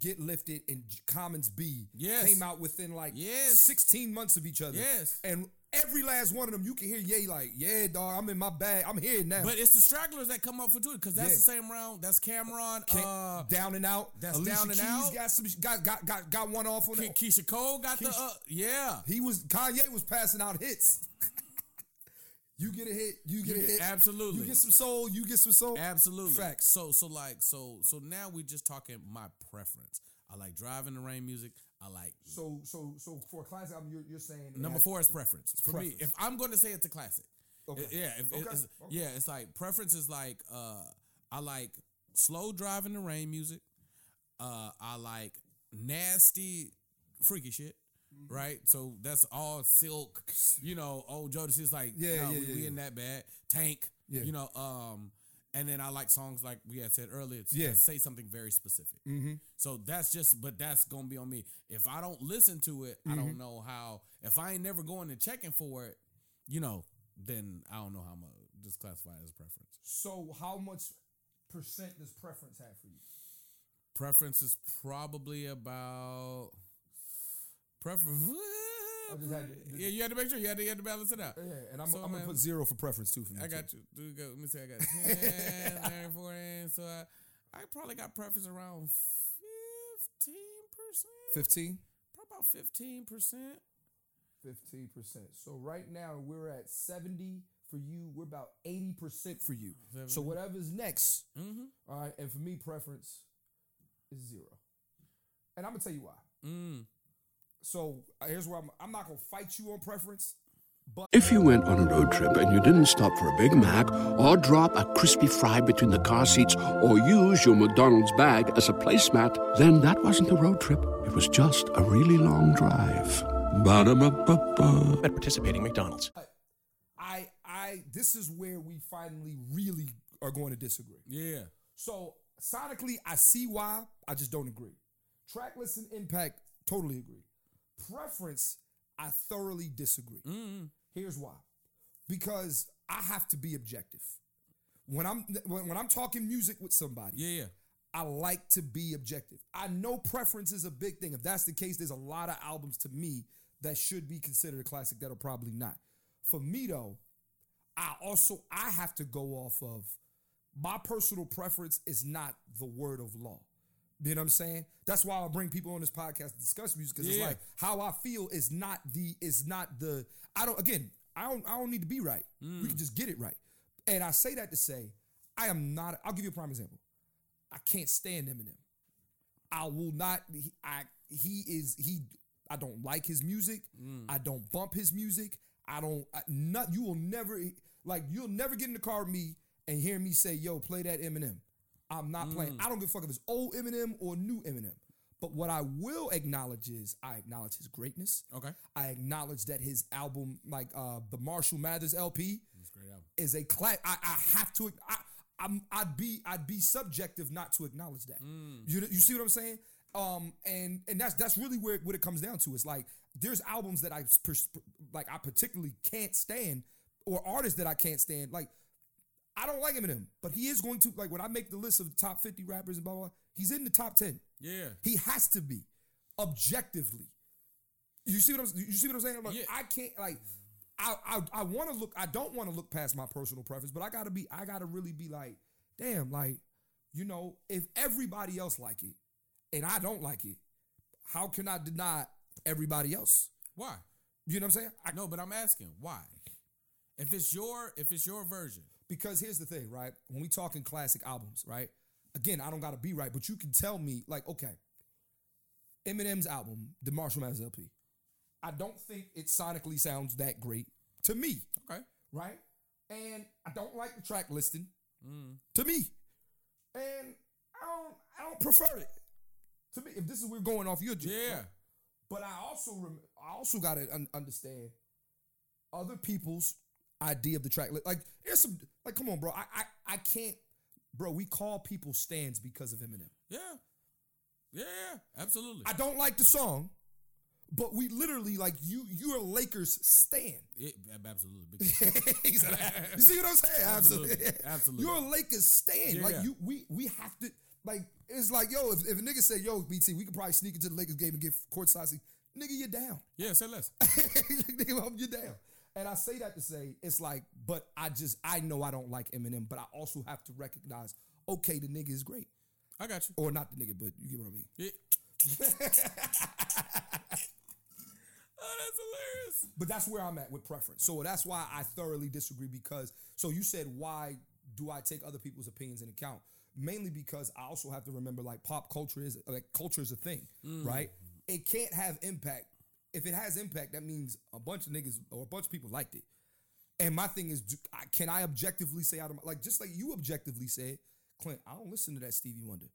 A: Get Lifted and Common's Be
B: Yes.
A: came out within like
B: Yes.
A: 16 months of each other.
B: Yes.
A: And every last one of them, you can hear Ye like, yeah, dog, I'm in my bag. I'm here now.
B: But it's the stragglers that come up for two because that's
A: Yeah.
B: the same round. That's
A: Cam'ron.
B: Uh,
A: down and out.
B: that's
A: Alicia
B: Down and
A: Keys
B: Out.
A: Got some got got got, got one off on
B: Ke-
A: it.
B: Keyshia Cole got the. Uh, yeah.
A: He was Kanye was passing out hits. you get a hit, you get
B: You
A: a
B: get-
A: hit.
B: absolutely.
A: You get some soul, you get some soul.
B: Absolutely.
A: Facts.
B: So so like so so now we're just talking my preference. I like driving the rain music. I like
A: So so so for a classic album, you're, you're saying
B: number
A: has-
B: four is preference for me. If I'm going to say it's a classic,
A: Okay.
B: it- yeah, if,
A: Okay,
B: It's,
A: okay.
B: yeah, it's like preference is like uh I like slow driving the rain music. Uh, I like nasty, freaky shit.
A: Mm-hmm.
B: Right, so that's all silk. You know, old Jodeci is like,
A: Yeah,
B: no,
A: yeah,
B: we,
A: yeah,
B: we
A: yeah.
B: in that bad. Tank,
A: Yeah.
B: you know, um, and then I like songs like we had said earlier. to
A: Yeah.
B: say something very specific.
A: Mm-hmm.
B: So that's just, but that's gonna be on me. If I don't listen to it, I
A: Mm-hmm.
B: don't know how. If I ain't never going and checking for it, you know, then I don't know how I'm just classify it as preference.
A: So how much percent does preference have for you?
B: Preference is probably about preference.
A: I just had to-
B: yeah, you had to make sure you had to, you had to balance it out.
A: Yeah, and I'm,
B: So,
A: I'm gonna put zero for preference too for me.
B: I
A: too.
B: got you. Do you go? Let me see. I got 10, 11, 14. So I, I probably got preference around fifteen percent.
A: Fifteen.
B: Probably about fifteen percent.
A: Fifteen percent. So right now we're at seventy for you. We're about eighty percent for you. So
B: 70.
A: whatever's next,
B: Mm-hmm.
A: all right. And for me, preference is zero. And I'm gonna tell you why.
B: Mm.
A: So uh, here's where I'm. I'm not gonna fight you on preference, but
E: If you went on a road trip and you didn't stop for a Big Mac or drop a crispy fry between the car seats or use your McDonald's bag as a placemat, then that wasn't a road trip. It was just a really long drive. Ba-da-ba-ba-ba.
F: at participating McDonald's.
A: I, I, this is where we finally really are going to disagree.
B: Yeah.
A: So sonically, I see why. I just don't agree. Track list and impact, totally agree. Preference, I thoroughly disagree.
B: Mm.
A: Here's why. Because I have to be objective. When I'm when, when I'm talking music with somebody,
B: Yeah. Yeah.
A: I like to be objective. I know preference is a big thing. If that's the case, there's a lot of albums to me that should be considered a classic that are probably not. For me though, I also I have to go off of my personal preference is not the word of law. You know what I'm saying? That's why I bring people on this podcast to discuss music because it's like how I feel is not the is not the I don't again I don't I don't need to be right. We can mm. just get it right. And I say that to say I am not. I'll give you a prime example. I can't stand Eminem. I will not. He, I he is he. I don't like his music. Mm. I don't bump his music. I don't. I, not you will never like you'll never get in the car with me and hear me say, "Yo, play that Eminem." I'm not playing. I don't give a fuck if it's old Eminem or new Eminem. But what I will acknowledge is I acknowledge his greatness.
B: Okay.
A: I acknowledge that his album, like uh the Marshall Mathers LP,
B: a great album.
A: is a class. I, I have to. I, I'm. I'd be. I'd be subjective not to acknowledge that. You. You see what I'm saying? Um. And and that's that's really where what it comes down to. Is like there's albums that I like. I particularly can't stand, or artists that I can't stand. Like I don't like Eminem, but he is going to like when I make the list of the top 50 rappers and blah blah. blah he's in the top 10.
B: Yeah.
A: He has to be objectively. You see what I'm you see what I'm saying? I'm like,
B: Yeah.
A: I can't like I I, I want to look I don't want to look past my personal preference, but I got to be I got to really be like, damn, like you know, if everybody else like it and I don't like it, how can I deny everybody else?
B: Why?
A: You know what I'm saying? I,
B: No, but I'm asking why. If it's your if it's your version,
A: because here's the thing, right? When we talking classic albums, right? Again, I don't got to be right, but you can tell me like, okay, Eminem's album, the Marshall Mathers LP. I don't think it sonically sounds that great to me,
B: okay.
A: right? And I don't like the track listing
B: Mm.
A: to me, and I don't I don't prefer it to me. If this is where we're going off your
B: Yeah.
A: right? But I also rem- I also got to un- understand other people's idea of the track. Like, Like there's some like come on, bro. I I I can't, bro. We call people stands because of Eminem.
B: Yeah. Yeah, yeah, absolutely.
A: I don't like the song, but we literally like you. You're a Lakers stan.
B: It, absolutely.
A: You see what I'm saying?
B: Absolutely.
A: Absolutely.
B: Absolutely.
A: You're a Lakers stan.
B: Yeah,
A: like
B: yeah.
A: you, we we have to. Like it's like, yo, if, if a nigga say, yo, BT, we could probably sneak into the Lakers game and get courtside seat, nigga, you're down.
B: Yeah, say less.
A: nigga, you're down. And I say that to say it's like, but I just I know I don't like Eminem, but I also have to recognize, okay, the nigga is great,
B: I got you.
A: or not the nigga, but you get what I mean.
B: Yeah. oh, that's hilarious.
A: But that's where I'm at with preference. So that's why I thoroughly disagree because so you said why do I take other people's opinions in account? Mainly because I also have to remember like pop culture is like culture is a thing, mm. right? It can't have impact. If it has impact, that means a bunch of niggas or a bunch of people liked it. And my thing is, can I objectively say out of my, like just like you objectively said, Clint, I don't listen to that Stevie Wonder.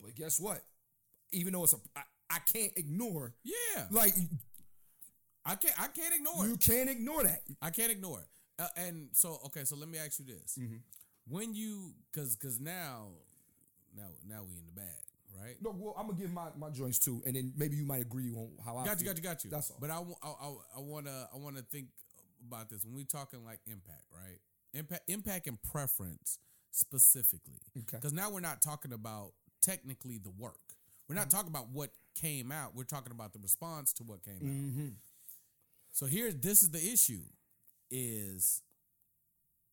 A: But guess what? Even though it's a, I, I can't ignore.
B: Yeah.
A: Like
B: I can't I can't ignore
A: you
B: it.
A: can't ignore that.
B: I can't ignore it. Uh, and so okay, so let me ask you this.
A: Mm-hmm.
B: When you cause cause now now now we in the bag, right?
A: No, well, I'm gonna give my, my joints too, and then maybe you might agree on how I
B: Got you,
A: feel.
B: got you, got you.
A: That's all.
B: But I, I, I, wanna, I wanna think about this when we're talking like impact, right? Impact, impact, and preference specifically.
A: Okay.
B: Because now we're not talking about technically the work. We're
A: Mm-hmm.
B: not talking about what came out. We're talking about the response to what came
A: Mm-hmm.
B: out. So here, this is the issue: is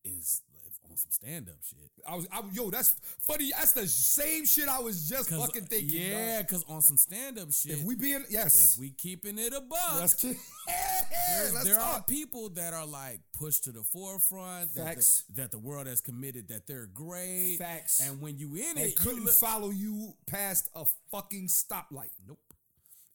B: is on some stand up shit.
A: I was, I, yo, that's funny. That's the same shit I was just fucking thinking.
B: yeah, because on some stand up shit,
A: If we being yes,
B: if we keeping it above,
A: let's keep,
B: there are people that are like pushed to the forefront that
A: Facts.
B: the, that the world has committed that they're great
A: Facts.
B: and when you in
A: and
B: it you
A: couldn't
B: look,
A: follow you past a fucking stoplight.
B: nope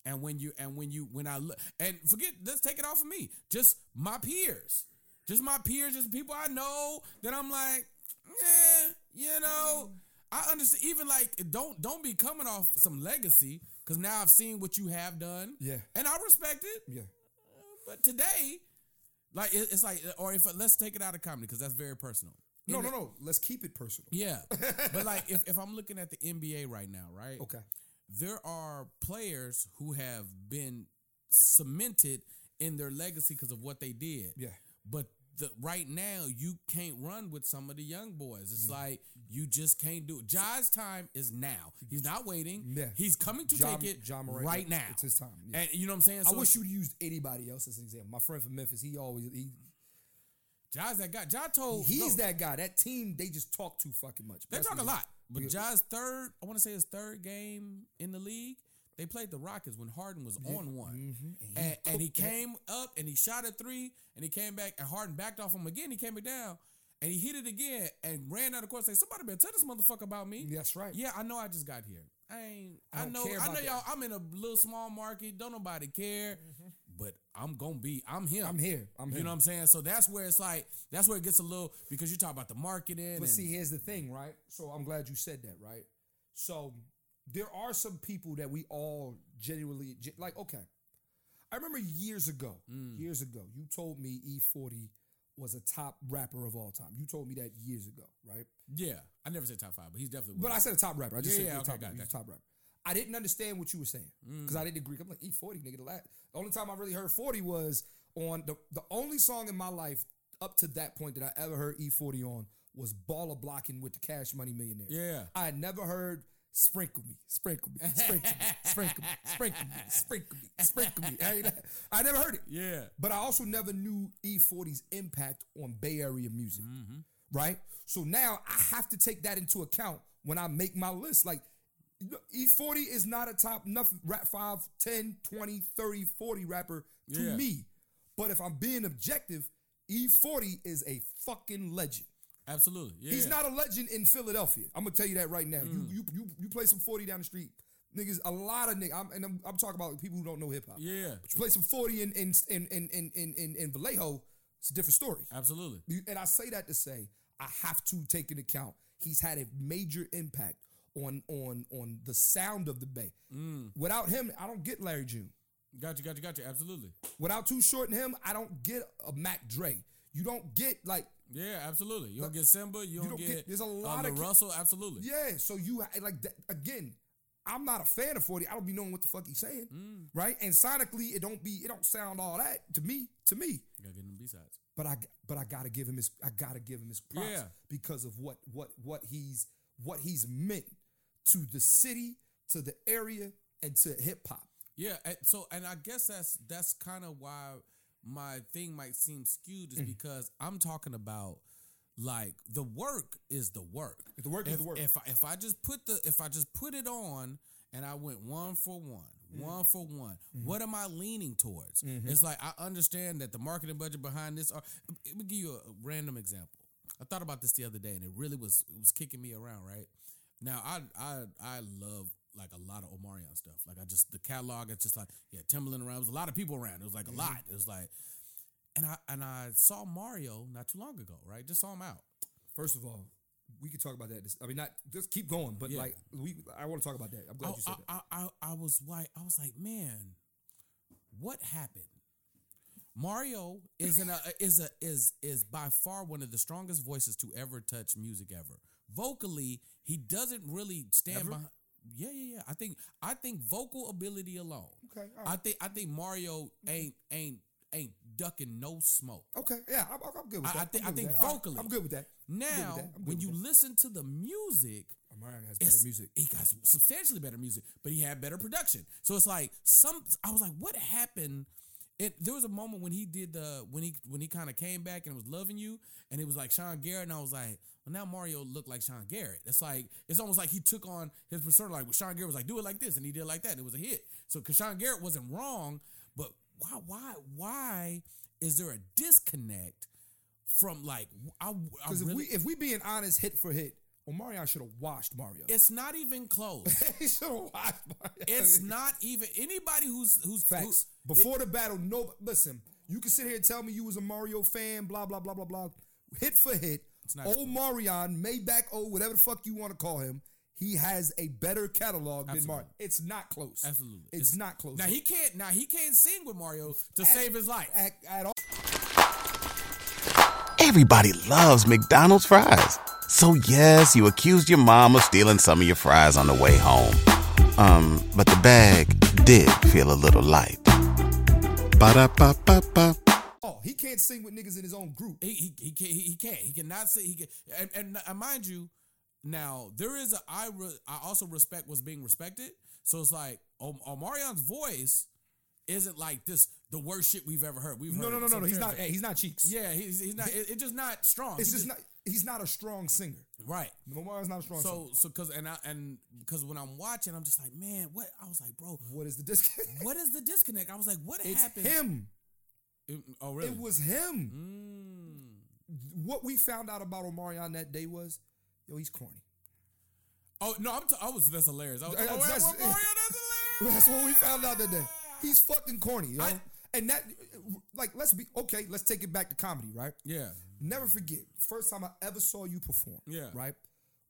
B: and when you and when you when I look and forget let's take it off of me just my peers just my peers just people I know that I'm like eh, you know I understand even like don't don't be coming off some legacy because now I've seen what you have done
A: Yeah.
B: and I respect it
A: Yeah,
B: But today, like it- it's like, or if let's take it out of comedy because that's very personal.
A: no, no, no. Let's keep it personal.
B: Yeah, but like if, if I'm looking at the NBA right now, right?
A: Okay.
B: There are players who have been cemented in their legacy because of what they did.
A: Yeah.
B: But the, right now, you can't run with some of the young boys.
A: Mm.
B: It's like you just can't do it. Ja's time is now. He's not waiting.
A: Yeah.
B: He's coming to
A: Ja-
B: take it
A: John Morant,
B: right now.
A: it's his time, yeah.
B: And you know what I'm saying?
A: I wish you'd used anybody else as an example. My friend from Memphis, he always he
B: Ja's that guy. Jai told
A: he's
B: no.
A: that guy. That team, they just talk too fucking much.
B: They talk a lot. But
A: Yeah.
B: Ja's third, I want to say his third game in the league, they played the Rockets when Harden was on one.
A: Mm-hmm.
B: And, and he came up and he shot a three and he came back and Harden backed off him again. He came back down and he hit it again and ran out of court. Say somebody better tell this motherfucker about me.
A: That's right.
B: Yeah, I know. I just got here. I ain't.
A: I
B: I, know. I know
A: that.
B: y'all. I'm in a little small market. Don't nobody care. But I'm gonna be. I'm him.
A: Mm-hmm. I'm here. I'm here.
B: You know what I'm saying? So that's where it's like. That's where it gets a little because you talk about the marketing.
A: But
B: and,
A: see, here's the thing, right? So I'm glad you said that, right? So there are some people that we all genuinely like. Okay, I remember years ago,
B: Mm.
A: years ago, you told me E40 was a top rapper of all time. You told me that years ago, right?
B: Yeah, I never said top five, but he's definitely.
A: But
B: one.
A: I said a top rapper. I just
B: Yeah,
A: said
B: yeah, okay,
A: top,
B: got
A: he
B: it, got
A: top rapper. I didn't understand what you were saying because
B: Mm.
A: I didn't agree. I'm like E40, nigga. The last, the only time I really heard 40 was on the the only song in my life up to that point that I ever heard E40 on was Baller Blocking with the Cash Money Millionaire.
B: Yeah.
A: I had never heard Sprinkle Me, Sprinkle Me, Sprinkle Me, Sprinkle Me, Sprinkle Me, Sprinkle Me, Sprinkle Me. I, never heard it.
B: Yeah.
A: But I also never knew E40's impact on Bay Area music.
B: Mm-hmm.
A: Right? So now I have to take that into account when I make my list. Like, E40 is not a top enough rap 5, 10, 20, 30, 40 rapper to
B: Yeah.
A: me. But if I'm being objective, E40 is a fucking legend.
B: Absolutely. Yeah.
A: He's not a legend in Philadelphia. I'm gonna tell you that right now.
B: Mm.
A: You, you you you play some 40 down the street. Niggas, a lot of niggas, I'm, and I'm, I'm talking about people who don't know hip hop.
B: Yeah.
A: But you play some 40 in in in in in in, in, Vallejo, it's a different story.
B: Absolutely.
A: And I say that to say I have to take into account he's had a major impact on on on the sound of the Bay.
B: Mm.
A: Without him, I don't get Larry June.
B: Got you. Got you. Got you. Absolutely.
A: Without Too Short and him, I don't get a Mac Dre. You don't get like
B: Yeah. Absolutely. You don't get Symba. You don't,
A: don't
B: get.
A: get- there's a lot
B: uh,
A: of
B: Russell. Absolutely.
A: Yeah, so you like that, again. I'm not a fan of 40. I don't be knowing what the fuck he's saying,
B: Mm.
A: right? And sonically, it don't be it don't sound all that to me. To me,
B: You gotta get him B sides.
A: but I but I gotta give him his I gotta give him his props
B: Yeah.
A: because of what what what he's what he's meant to the city, to the area, and to hip hop.
B: Yeah, and so and I guess that's that's kind of why my thing might seem skewed
A: Mm.
B: is because I'm talking about like the work is the work.
A: The work is
B: if,
A: the work.
B: If I, if I just put the if I just put it on and I went one for one,
A: Mm-hmm.
B: one for one, what am I leaning towards? It's like I understand that the marketing budget behind this. Are, let me give you a random example. I thought about this the other day and it really was it was kicking me around. Right now, I I I love like a lot of Omarion stuff. Like I just the catalog. It's just like yeah, Timbaland around. There was a lot of people around. It was like a mm-hmm. lot. It was like, and I and I saw Mario not too long ago. Right, just saw him out.
A: First of all, we could talk about that. I mean, not just keep going, but
B: Yeah.
A: like we, I want to talk about that. I'm glad
B: I,
A: you said that.
B: I, I, I was like, I was like, man, what happened? Mario is an, uh, a, is a is is by far one of the strongest voices to ever touch music ever. Vocally, he doesn't really stand
A: Ever?
B: behind. Yeah, yeah, yeah. I think I think vocal ability alone.
A: Okay, all
B: I think I think Mario ain't ain't ain't ducking no smoke.
A: Okay, yeah, I'm, I'm good with that.
B: I think- I think.
A: All right,
B: vocally.
A: I'm good with that. I'm with
B: Now,
A: that.
B: When you
A: that.
B: listen to the music,
A: oh, Mario
B: has
A: better music.
B: He got substantially better music, but he had better production. So it's like some. I was like, what happened? It, there was a moment when he did the when he when he kind of came back and was loving you, and it was like Sean Garrett, and I was like, well, now Mario looked like Sean Garrett. It's like it's almost like he took on his persona. Like Sean Garrett was like, do it like this, and he did it like that, and it was a hit. So because Sean Garrett wasn't wrong, but why why why is there a disconnect from like I, I
A: Because
B: really,
A: if we if we being honest, hit for hit, well, Mario should have washed Mario.
B: it's not even close.
A: he should have washed Mario.
B: It's not even anybody who's who's
A: Facts.
B: who-
A: Before the battle, no. Listen, you can sit here and tell me you was a Mario fan, blah blah blah blah blah. Hit for hit,
B: not
A: old Marion, Maybach, oh whatever the fuck you want to call him, he has a better catalog than
B: Absolutely.
A: Mario. It's not close.
B: Absolutely,
A: it's, not close.
B: Now he can't. Now he can't sing with Mario to save his life.
A: at, at all.
D: Everybody loves McDonald's fries. So yes, you accused your mom of stealing some of your fries on the way home. Um, but the bag did feel a little light. Ba-da-ba-ba-ba.
A: Oh, he can't sing with niggas in his own group.
B: He he he can't. He, he can't. He cannot say. He can. And, and, and mind you, now there is a. I re, I also respect what's being respected. So it's like Om- Omarion's voice isn't like this the worst shit we've ever heard. We've
A: No,
B: heard
A: no, no, no, no. He's not. hey, he's not cheeks.
B: Yeah, he's he's not. it- it's just not strong.
A: it's
B: He
A: just not. He's not a strong singer.
B: right.
A: Omarion's not a strong singer.
B: So so because and I and because when I'm watching, I'm just like, man, what? I was like, bro,
A: What is the disconnect?
B: what is the disconnect? I was like, what
A: It's
B: happened?
A: him.
B: It- oh really?
A: It was him.
B: Mm.
A: What we found out about Omarion that day was, yo, he's corny.
B: Oh no, I'm. T- I was. That's hilarious. I was.
A: That's-
B: oh,
A: that's-
B: Mario, that's hilarious.
A: That's what we found out that day. He's fucking corny, yo.
B: I-
A: and that, like, let's be okay. Let's take it back to comedy, right?
B: Yeah.
A: Never forget, first time I ever saw you perform,
B: Yeah.
A: right,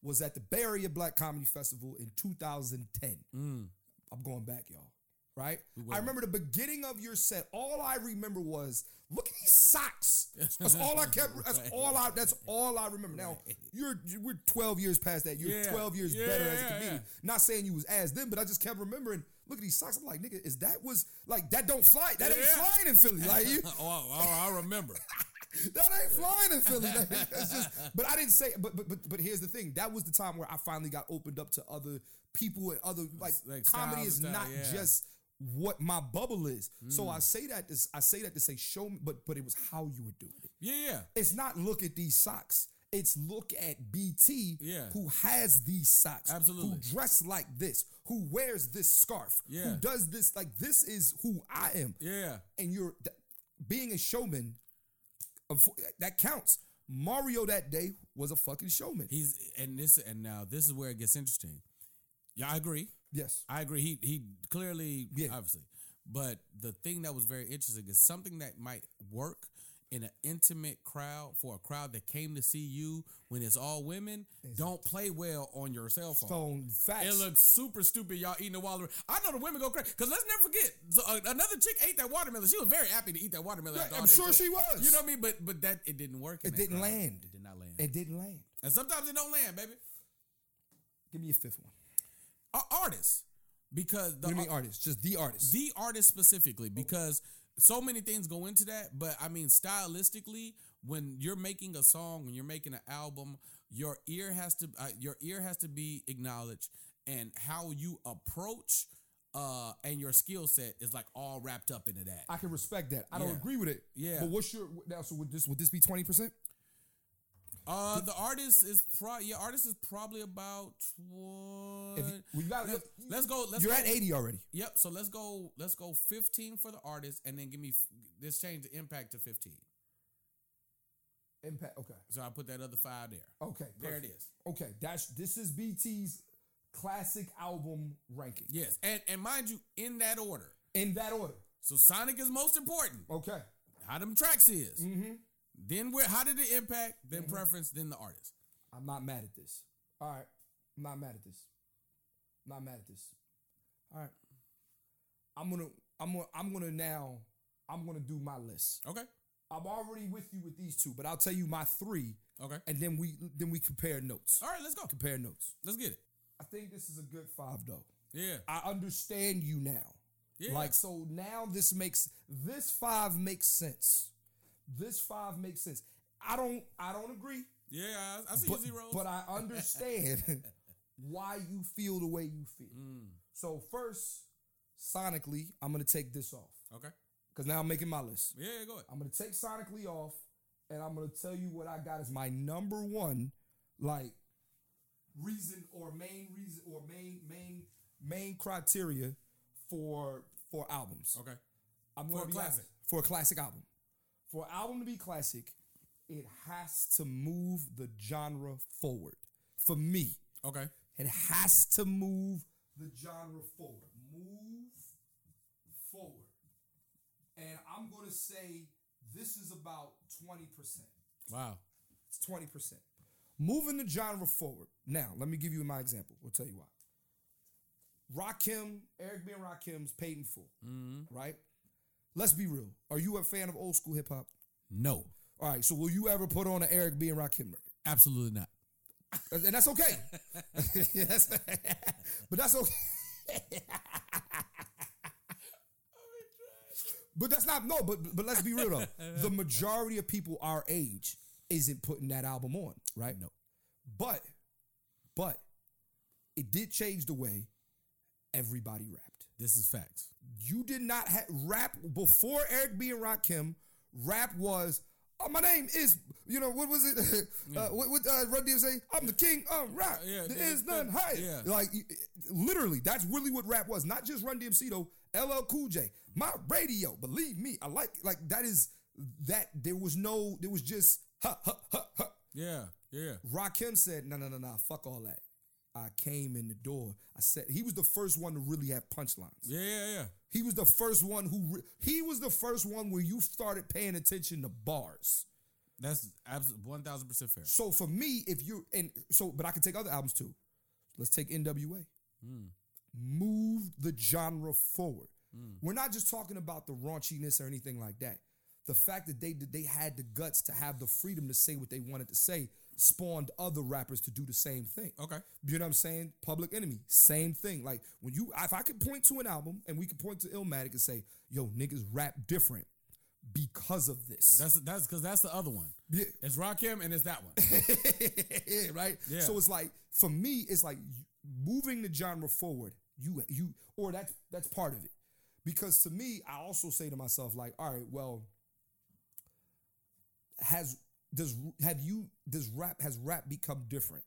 A: was at the Bay Area Black Comedy Festival in 2010. I'm going back, y'all. Right? I remember the beginning of your set. All I remember was, look at these socks. That's all I kept. That's all I. That's all I remember. Now you're we're 12 years past that. You're
B: Yeah.
A: 12 years
B: Yeah,
A: better as a comedian.
B: yeah.
A: Not saying you was as them, but I just kept remembering. Look at these socks. I'm like, nigga, is that was like that? Don't fly. That ain't flying in Philly. Like you.
B: Oh, oh, oh, I remember.
A: That ain't flying in Philly. That's just, but I didn't say. But but but but here's the thing. That was the time where I finally got opened up to other people and other like,
B: Like
A: comedy is
B: and
A: not
B: yeah.
A: Just what my bubble is. So mm. I say that to, I say that to say show me, but but it was how you were doing it.
B: Yeah, yeah.
A: It's not look at these socks. It's look at BT
B: Yeah.
A: who has these socks.
B: Absolutely.
A: Who dress like this, who wears this scarf,
B: Yeah.
A: who does this like this is who I am
B: Yeah.
A: and you're th- being a showman. That counts. Mario that day was a fucking showman.
B: He's and this and now this is where it gets interesting. Yeah, I agree.
A: Yes.
B: I agree. He he clearly
A: Yeah.
B: obviously. But the thing that was very interesting is something that might work in an intimate crowd for a crowd that came to see you when it's all women. Don't play well on your cell phone.
A: Stone facts.
B: It looks super stupid, y'all eating the watermelon. I know the women go crazy because let's never forget. So, uh, another chick ate that watermelon. She was very happy to eat that watermelon. All
A: I'm sure she was.
B: You know what I mean? But but that it didn't work.
A: It didn't
B: crowd.
A: land.
B: It did not land.
A: it didn't land.
B: and sometimes it don't land, baby.
A: Give me a fifth one.
B: Artists, because the
A: What do you mean
B: ar-
A: artist? Just the artists,
B: the artists specifically because so many things go into that but i mean stylistically when you're making a song when you're making an album your ear has to uh, your ear has to be acknowledged and how you approach uh and your skill set is like all wrapped up into that.
A: I can respect that. I don't agree with it.
B: Yeah.
A: But what's your now? So would this would this be twenty percent?
B: Uh, the artist is pro. Yeah, artist is probably about?
A: If you, well, you got,
B: Let- let's go. Let's
A: you're
B: go.
A: at eighty already.
B: Yep. So let's go. Let's go. Fifteen for the artist, and then give me. this change the impact to fifteen.
A: Impact. Okay.
B: So I put that other five there.
A: Okay.
B: There it is.
A: Okay. That's this is BT's classic album ranking
B: Yes, and and mind you, in that order.
A: in that order.
B: So Sonic is most important.
A: Okay.
B: How them tracks is.
A: Mm-hmm.
B: Then where? How did it impact? Then mm-hmm. preference. Then the artist.
A: I'm not mad at this. All right. I'm not mad at this. I'm not mad at this. All right. I'm gonna I'm gonna I'm gonna now I'm gonna do my list.
B: Okay.
A: I'm already with you with these two, but I'll tell you my three,
B: Okay.
A: and then we then we compare notes.
B: All right. Let's go.
A: Compare notes.
B: Let's get it.
A: I think this is a good five though.
B: Yeah.
A: I understand you now.
B: Yeah.
A: Like so now this makes this five makes sense. This five makes sense. I don't I don't agree.
B: Yeah. I, I see
A: But,
B: zeros.
A: but I understand why you feel the way you feel.
B: Mm,
A: So first, sonically, I'm gonna take this off.
B: okay.
A: Because now I'm making my list.
B: Yeah. Go ahead.
A: I'm gonna take sonically off, and I'm gonna tell you what I got as my number one, like reason or main reason or main main main criteria for for albums.
B: Okay.
A: I'm
B: For
A: gonna
B: a
A: be
B: classic.
A: honest. For a classic album. For an album to be classic, it has to move the genre forward. For me,
B: Okay.
A: it has to move the genre forward. Move forward. And I'm going to say this is about 20%.
B: Wow.
A: It's 20%. Moving the genre forward. Now, let me give you my example. We'll tell you why. Rakim, Eric B. and Rakim's Paid in Full,
B: Mm-hmm.
A: right? Let's be real. Are you a fan of old school hip hop?
B: No.
A: All right, so will you ever put on an Eric B. and Rakim record?
B: Absolutely not.
A: And that's okay. Yes. but that's okay. but that's not no. But but let's be real though. The majority of people our age isn't putting that album on, right?
B: No.
A: But but it did change the way everybody rapped.
B: This is facts.
A: You did not have rap before Eric B and Rakim. Rap was, oh, my name is, you know, what was it? uh, what what uh, Run DMC? I'm the king of rap.
B: Yeah,
A: there
B: yeah,
A: is none higher.
B: yeah.
A: Like, literally, that's really what rap was. Not just Run DMC though. LL Cool J, my radio. Believe me, I like like that is that. There was no. There was just ha ha ha ha.
B: Yeah. Yeah.
A: Rakim said, no, no, no, no, fuck all that. I came in the door. I said he was the first one to really have punchlines.
B: Yeah. Yeah. Yeah.
A: He was the first one who re- he was the first one where you started paying attention to bars.
B: That's absolutely one thousand percent fair.
A: So for me, if you and so, but I can take other albums too. Let's take NWA. Hmm. Move the genre forward. Hmm. We're not just talking about the raunchiness or anything like that. The fact that they they had the guts to have the freedom to say what they wanted to say spawned other rappers to do the same thing.
B: Okay.
A: You know what I'm saying? Public Enemy, same thing. Like when you, if I could point to an album and we could point to Illmatic and say, "Yo, niggas rap different because of this."
B: That's that's because that's the other one.
A: yeah.
B: It's Rakim and it's that one.
A: yeah, right.
B: Yeah.
A: So it's like for me, it's like moving the genre forward. You, you, or that's that's part of it. Because to me, I also say to myself, like, all right, well, has does have you does rap has rap become different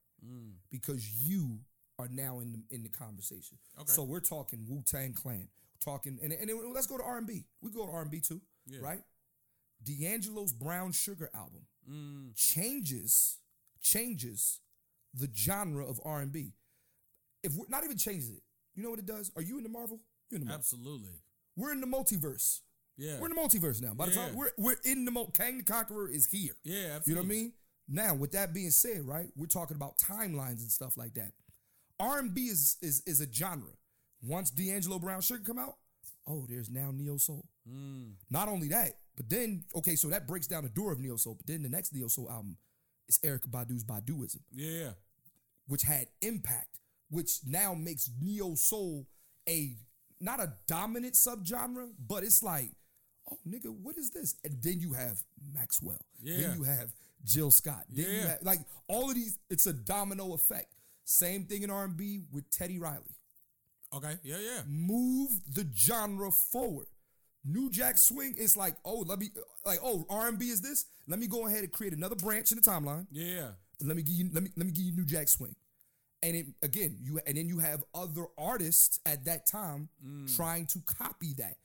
A: because you are now in the in the conversation.
B: Okay.
A: So we're talking Wu Tang Clan, talking, and, and then let's go to R and B. We go to R and B too,
B: Yeah.
A: right? D'Angelo's Brown Sugar album
B: Mm.
A: changes changes the genre of R and B. If we're not even changes it, you know what it does? Are you in the Marvel? You're in the Marvel.
B: Absolutely.
A: We're in the multiverse.
B: Yeah.
A: We're in the multiverse now. By the time we're we're in the mul- Kang the Conqueror is here.
B: yeah.
A: You know what I mean? Now, with that being said, right, we're talking about timelines and stuff like that. R and B is is is a genre. Once D'Angelo Brown Sugar come out, oh, there's now neo soul.
B: Mm.
A: Not only that, but then okay, so that breaks down the door of neo soul. But then the next neo soul album is Erykah Badu's Baduizm,
B: Yeah.
A: which had impact, which now makes neo soul a not a dominant subgenre, but it's like, oh nigga, what is this? And then you have Maxwell.
B: Yeah.
A: Then you have Jill Scott. Then you
B: Yeah.
A: have, like all of these, it's a domino effect. Same thing in R&B with Teddy Riley.
B: Okay. Yeah, yeah.
A: Move the genre forward. New Jack Swing is like, oh, let me like, oh, R&B is this. Let me go ahead and create another branch in the timeline.
B: Yeah.
A: Let me give you let me let me give you New Jack Swing. And it again, you and then you have other artists at that time mm. trying to copy that.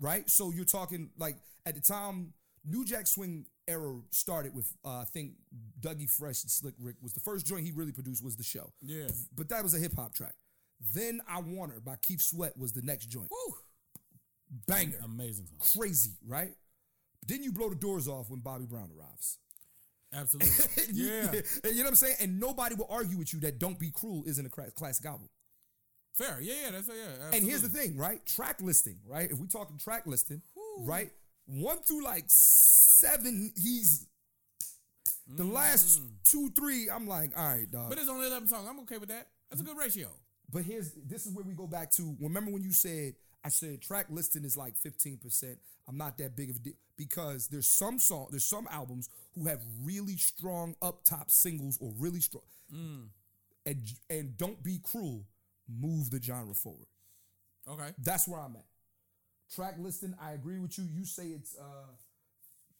A: Right? So you're talking like at the time New Jack Swing era started with uh, I think Dougie Fresh and Slick Rick was the first joint he really produced was the show.
B: Yeah.
A: But that was a hip hop track. Then I Want Her by Keith Sweat was the next joint.
B: Woo.
A: Banger.
B: Amazing song.
A: Crazy, right? But then you blow the doors off when Bobby Brown arrives.
B: Absolutely.
A: You-
B: yeah.
A: you know what I'm saying? And nobody will argue with you that Don't Be Cruel isn't a classic album.
B: Fair. Yeah, yeah. That's yeah.
A: And here's the thing, right? Track listing, right? If we talking track listing, right? One through like seven, he's the last two, three. I'm like, all right, dog.
B: Mm. But it's only 11 songs. I'm okay with that. That's a good ratio.
A: But here's this is where we go back to. Remember when you said I said track listing is like 15%. I'm not that big of a deal because there's some song, there's some albums who have really strong up top singles or really strong. And and don't be cruel, move the genre forward.
B: Okay.
A: That's where I'm at. Track listing, I agree with you. You say it's uh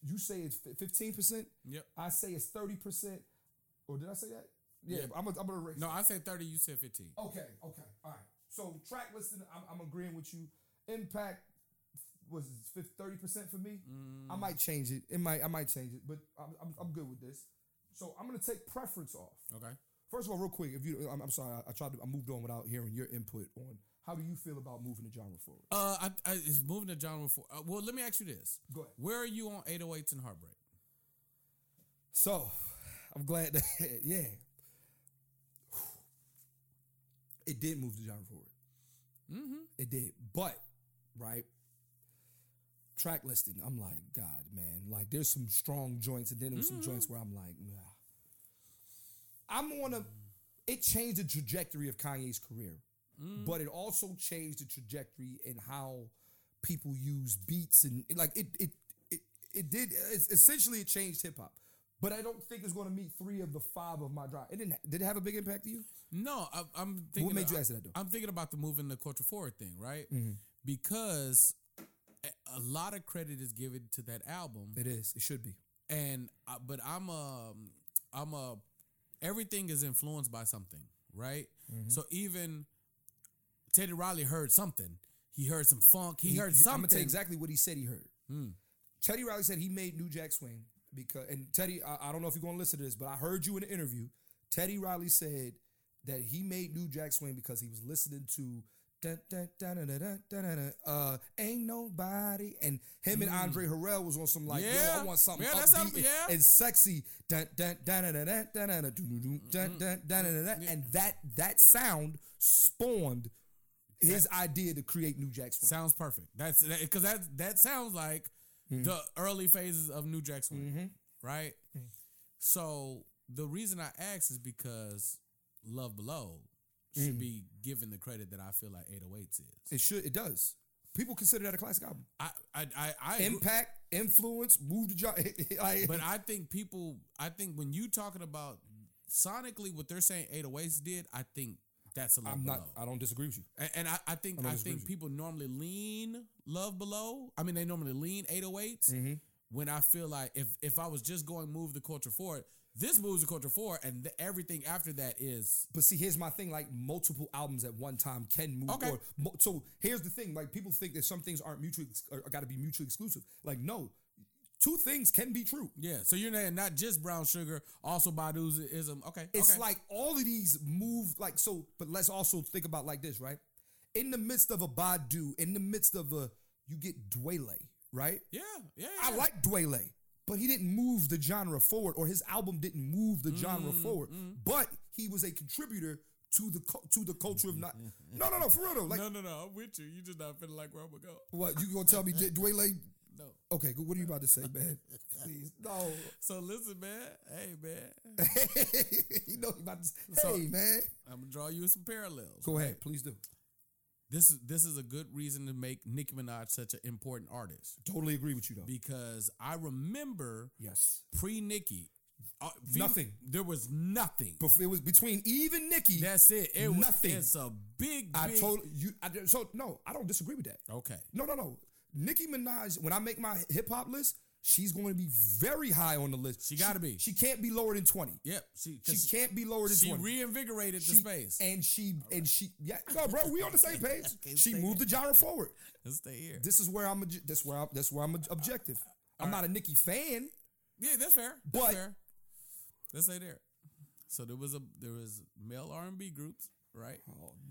A: you say it's fifteen percent.
B: Yep.
A: I say it's thirty percent. Or did I say that? Yeah,
B: Yeah.
A: I'm gonna, I'm gonna erase.
B: No, I said 30. You said 15.
A: Okay, okay, all right. So track listing, I'm, I'm agreeing with you. Impact was thirty percent for me. I might change it. It might I might change it, but I'm, I'm I'm good with this. So I'm gonna take preference off.
B: Okay.
A: First of all, real quick, if you, I'm, I'm sorry, I, I tried to, I moved on without hearing your input on how do you feel about moving the genre forward.
B: Uh, I, I it's moving the genre forward. Uh, well, let me ask you this.
A: Go ahead.
B: Where are you on 808s and Heartbreak?
A: So, I'm glad that yeah, it did move the genre forward.
B: Mm-hmm.
A: It did, but right track listing. I'm like, God, man, like there's some strong joints, and then there's some joints where I'm like, nah. I'm on a. It changed the trajectory of Kanye's career, but it also changed the trajectory in how people use beats and like it. It it it did. It's, essentially, it changed hip hop. But I don't think it's going to meet three of the five of my drive. It didn't. Did it have a big impact to you?
B: No, I, I'm thinking.
A: What made
B: of-
A: you answer that, though?
B: I'm thinking about the moving the culture forward thing, right?
A: Mm-hmm.
B: Because a, a lot of credit is given to that album,
A: It is. It should be.
B: and uh, but I'm um I'm a everything is influenced by something, right?
A: Mm-hmm.
B: So even Teddy Riley heard something. He heard some funk. He, heard
A: I'm gonna tell you exactly what he said he heard.
B: Hmm.
A: Teddy Riley said he made New Jack Swing because, and Teddy, I, I don't know if you're gonna listen to this, but I heard you in an interview. Teddy Riley said that he made New Jack Swing because he was listening to. Dun, dun, dun, uh, ain't nobody, and him mm. and Andre Harrell was on some like,
B: yeah.
A: yo, I want something
B: yeah,
A: upbeat and,
B: yeah.
A: and, sexy, and that that sound spawned his that, idea to create New Jack Swing.
B: Sounds perfect. That's because that, that, sounds like
A: mm.
B: the early phases of New Jack Swing, mm-hmm. right? mm. So the reason I asked is because Love Below
A: Mm.
B: should be given the credit that I feel like 808s is.
A: It should. It does. People consider that a classic album.
B: I I I, I.
A: Impact, influence, move the like,
B: but I think people. I think when you talking about sonically what they're saying 808s did, I think that's a Love
A: I'm
B: Below.
A: not. I don't disagree with you.
B: And, and I, I think
A: I
B: I, think people normally lean love below. I mean, they normally lean 808s.
A: Mm-hmm.
B: When I feel like if if I was just going move the culture forward, this moves the culture forward, and the, everything after that is
A: But see, here's my thing: like multiple albums at one time can move.
B: Okay.
A: forward. So here's the thing: like people think that some things aren't mutually got to be mutually exclusive. Like no, two things can be true.
B: yeah. So you're not, not just brown sugar, also Badu's ism. Okay,
A: It's
B: okay.
A: like all of these move like so. But let's also think about like this, right? In the midst of a Badu, in the midst of a, you get Dwele, right?
B: yeah, yeah.
A: I
B: yeah.
A: like Dwele, but he didn't move the genre forward, or his album didn't move the genre
B: Mm,
A: forward. But he was a contributor to the to the culture of not. No, no, no, for real though. Like,
B: no, no, no. I'm with you. You just not feeling like where I'm gonna go.
A: what you gonna tell me, D- Dwele?
B: No.
A: Okay, good. What are you about to say, man? Please, no.
B: So listen, man. Hey, man.
A: you know, you about to. Say,
B: So-
A: hey, man.
B: I'm gonna draw you some parallels.
A: Go ahead, please do.
B: This is this is a good reason to make Nicki Minaj such an important artist
A: Totally agree with you though.
B: because I remember
A: yes.
B: pre Nicki, uh,
A: Nothing.
B: There was nothing.
A: Bef- It was between Eve and Nicki.
B: That's it. It was
A: Nothing.
B: It's a big.
A: I
B: big-
A: told you. I, so no, I don't disagree with that.
B: Okay.
A: No, no, no. Nicki Minaj. When I make my hip hop list, she's going to be very high on the list.
B: She gotta be.
A: She can't be lower than twenty.
B: Yep. She.
A: She can't be lower than
B: She
A: twenty.
B: reinvigorated the
A: She-
B: space.
A: and she and she. Yeah, no, bro, we on the same page. She moved the genre forward.
B: Let's stay here.
A: This is where I'm. This where I'm. That's where I'm objective. I'm not a Nicki fan.
B: Yeah, that's fair. That's
A: But-
B: fair. Let's stay there. So there was a there was male R and B groups, right?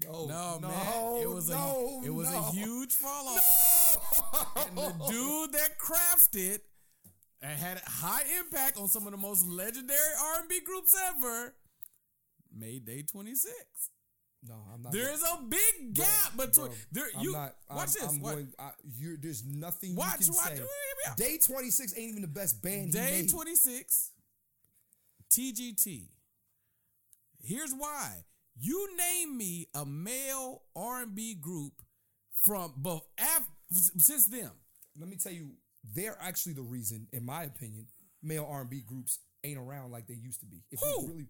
A: Oh
B: no,
A: no,
B: man, it was
A: no,
B: a it was
A: no.
B: a huge fall off. And the dude that crafted and had high impact on some of the most legendary R and B groups ever made Day Twenty Six.
A: No, I'm not.
B: There's a big gap between
A: Bro,
B: there.
A: I'm
B: You
A: not,
B: watch
A: I'm,
B: this.
A: I'm
B: what-
A: going, I, you're, there's nothing
B: Watch,
A: you can
B: watch.
A: say. Day 26 ain't even the best band
B: Day 26, TGT. Here's why. You name me a male R&B group from both af- since them.
A: Let me tell you, they're actually the reason, in my opinion, male R&B groups ain't around like they used to be. If
B: Who?
A: we really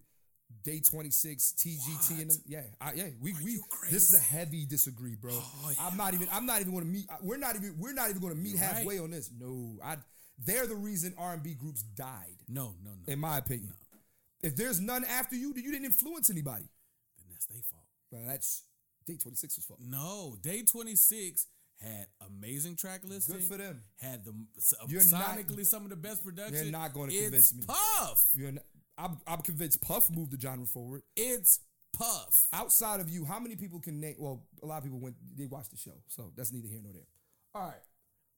A: Day 26, TGT and them, yeah, I, yeah, we we
B: you
A: this is a heavy disagree, bro.
B: Oh,
A: I'm not even I'm not even going to meet we're not even we're not even going to meet
B: You're right.
A: halfway on this. No, I they're the reason R&B groups died,
B: No, no, no.
A: in my opinion. If there's none after you, then you didn't influence anybody.
B: then that's their fault.
A: Well, that's Day 26's fault.
B: No, Day 26 had amazing track listing.
A: Good for them.
B: Had the
A: You're not-
B: sonically some of the best production.
A: You're not gonna
B: It's
A: convince me.
B: Puff.
A: You're not, I'm, I'm convinced Puff moved the genre forward.
B: It's Puff.
A: outside of you, how many people can name? Well, a lot of people went. They watched the show, so that's neither here nor there. All right,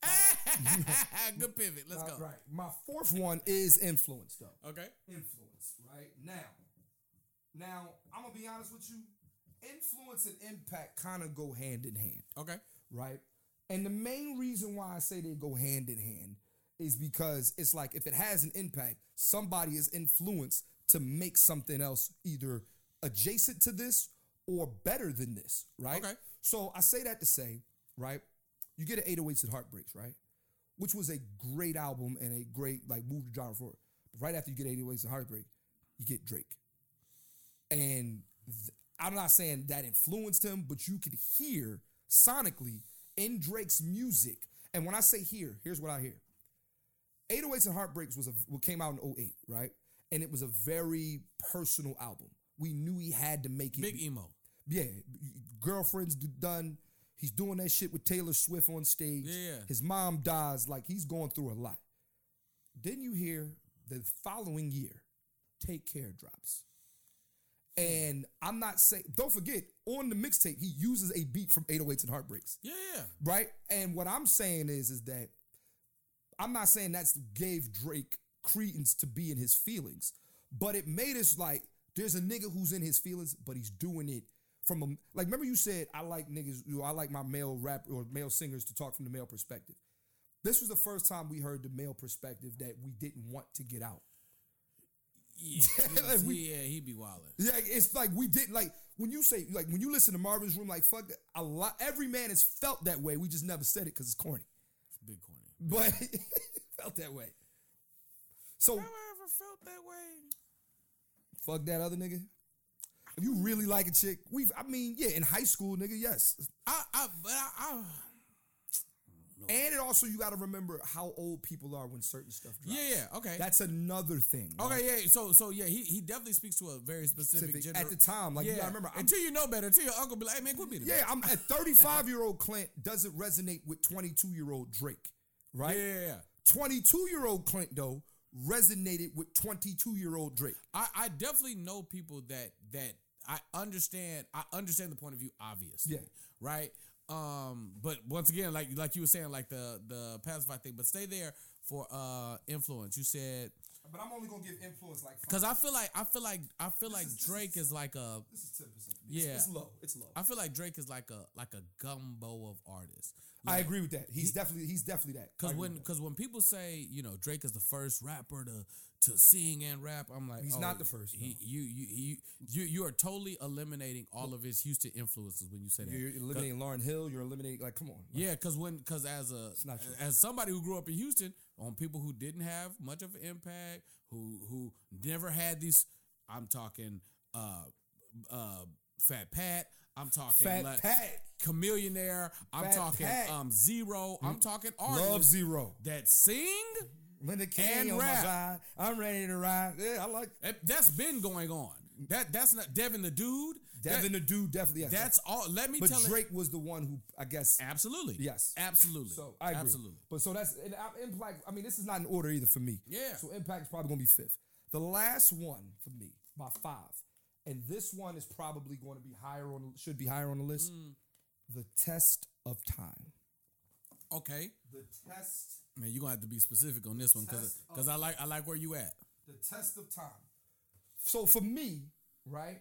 B: Good pivot. Let's
A: Uh,
B: go.
A: right. My fourth one is influence, though.
B: Okay.
A: Influence, right now. Now I'm gonna be honest with you. Influence and impact kind of go hand in hand,
B: Okay.
A: Right? And the main reason why I say they go hand in hand is because it's like if it has an impact, somebody is influenced to make something else either adjacent to this or better than this, right?
B: Okay.
A: So I say that to say, right? You get an 808s and Heartbreaks, right? Which was a great album and a great like move the genre forward. But right after you get 808s and Heartbreak, you get Drake. And th- I'm not saying that influenced him, but you could hear sonically in Drake's music. And when I say here, here's what I hear. 808s and Heartbreaks was a what came out in 08, right? And it was a very personal album. We knew he had to make it
B: Big emo.
A: yeah, girlfriend's done. He's doing that shit with Taylor Swift on stage.
B: Yeah.
A: His mom dies. Like he's going through a lot. Then you hear the following year, Take Care drops. Mm. And I'm not saying, don't forget, on the mixtape, he uses a beat from 808s and Heartbreaks
B: Yeah, yeah.
A: right? And what I'm saying is, is that I'm not saying that's gave Drake credence to be in his feelings, but it made us like there's a nigga who's in his feelings, but he's doing it from a like. Remember you said I like niggas, you know, I like my male rap or male singers to talk from the male perspective. This was the first time we heard the male perspective that we didn't want to get out.
B: Yeah,
A: Like, we-
B: yeah, he be wildin'.
A: Yeah, it's like we did like when you say like when you listen to Marvin's Room, like fuck that. A lot, every man has felt that way. We just never said it because it's corny.
B: It's big corny.
A: but felt that way. So
B: Have I ever felt that way?
A: fuck that other nigga. If you really like a chick, we've I mean, yeah, in high school, nigga, yes.
B: I, I, but I, I
A: And it also you got to remember how old people are when certain stuff drops.
B: yeah, yeah, okay.
A: That's another thing. right?
B: Okay, yeah. So, so yeah, he he definitely speaks to a very specific,
A: Specific-
B: gener-
A: at the time, like, you
B: yeah.
A: gotta remember, I'm-
B: until you know better, until your uncle be like, "Hey man, quit being
A: Yeah. I'm at 35 year old Clint doesn't resonate with 22 year old Drake, right?
B: yeah, yeah, yeah.
A: 22 year old Clint though resonated with 22 year old Drake.
B: I, I definitely know people that that I understand. I understand the point of view, obviously.
A: Yeah.
B: Right. Um. But once again, like like you were saying, like the the pacify thing. But stay there for uh influence. You said
A: But I'm only gonna give influence like
B: because I feel like I feel like I feel like
A: is-
B: Drake is like a
A: this is 10 percent.
B: Yeah.
A: it's low. It's low.
B: I feel like Drake is like a like a gumbo of artists.
A: I agree with that. He's definitely he's definitely that.
B: Cause when cause when people say you know Drake is the first rapper to to sing and rap, I'm like
A: He's
B: oh,
A: not the first,
B: He,
A: no.
B: you you you you you are totally eliminating all of his Houston influences when you say that.
A: you're eliminating Lauryn Hill, you're eliminating like come on. Like,
B: Yeah, cause when cause as a as somebody who grew up in Houston, on people who didn't have much of an impact, who who never had these. I'm talking uh uh Fat Pat. I'm talking
A: Fat
B: like
A: Pat.
B: Chamillionaire. I'm
A: Fat
B: talking
A: Pat.
B: um Zero. I'm talking
A: Love Zero.
B: that sing.
A: Linda King
B: And
A: on
B: rap.
A: my side. I'm ready to ride. Yeah, I like
B: Eh, That's been going on. That that's not Devin the dude.
A: Devin
B: That-
A: the dude. Definitely. Yes.
B: that's all. Let me tell.
A: but
B: tell
A: Drake was the one who I guess.
B: Absolutely.
A: Yes.
B: Absolutely.
A: So I agree.
B: Absolutely.
A: But so that's and uh, impact. I mean, this is not in order either for me.
B: Yeah.
A: So impact is probably gonna be fifth. The last one for me by five, and this one is probably going to be higher on. Should be higher on the list.
B: Mm.
A: The test of time.
B: Okay.
A: The test.
B: Man, you're gonna have to be specific on this one because because I like I like where you at.
A: The test of time. So for me, right,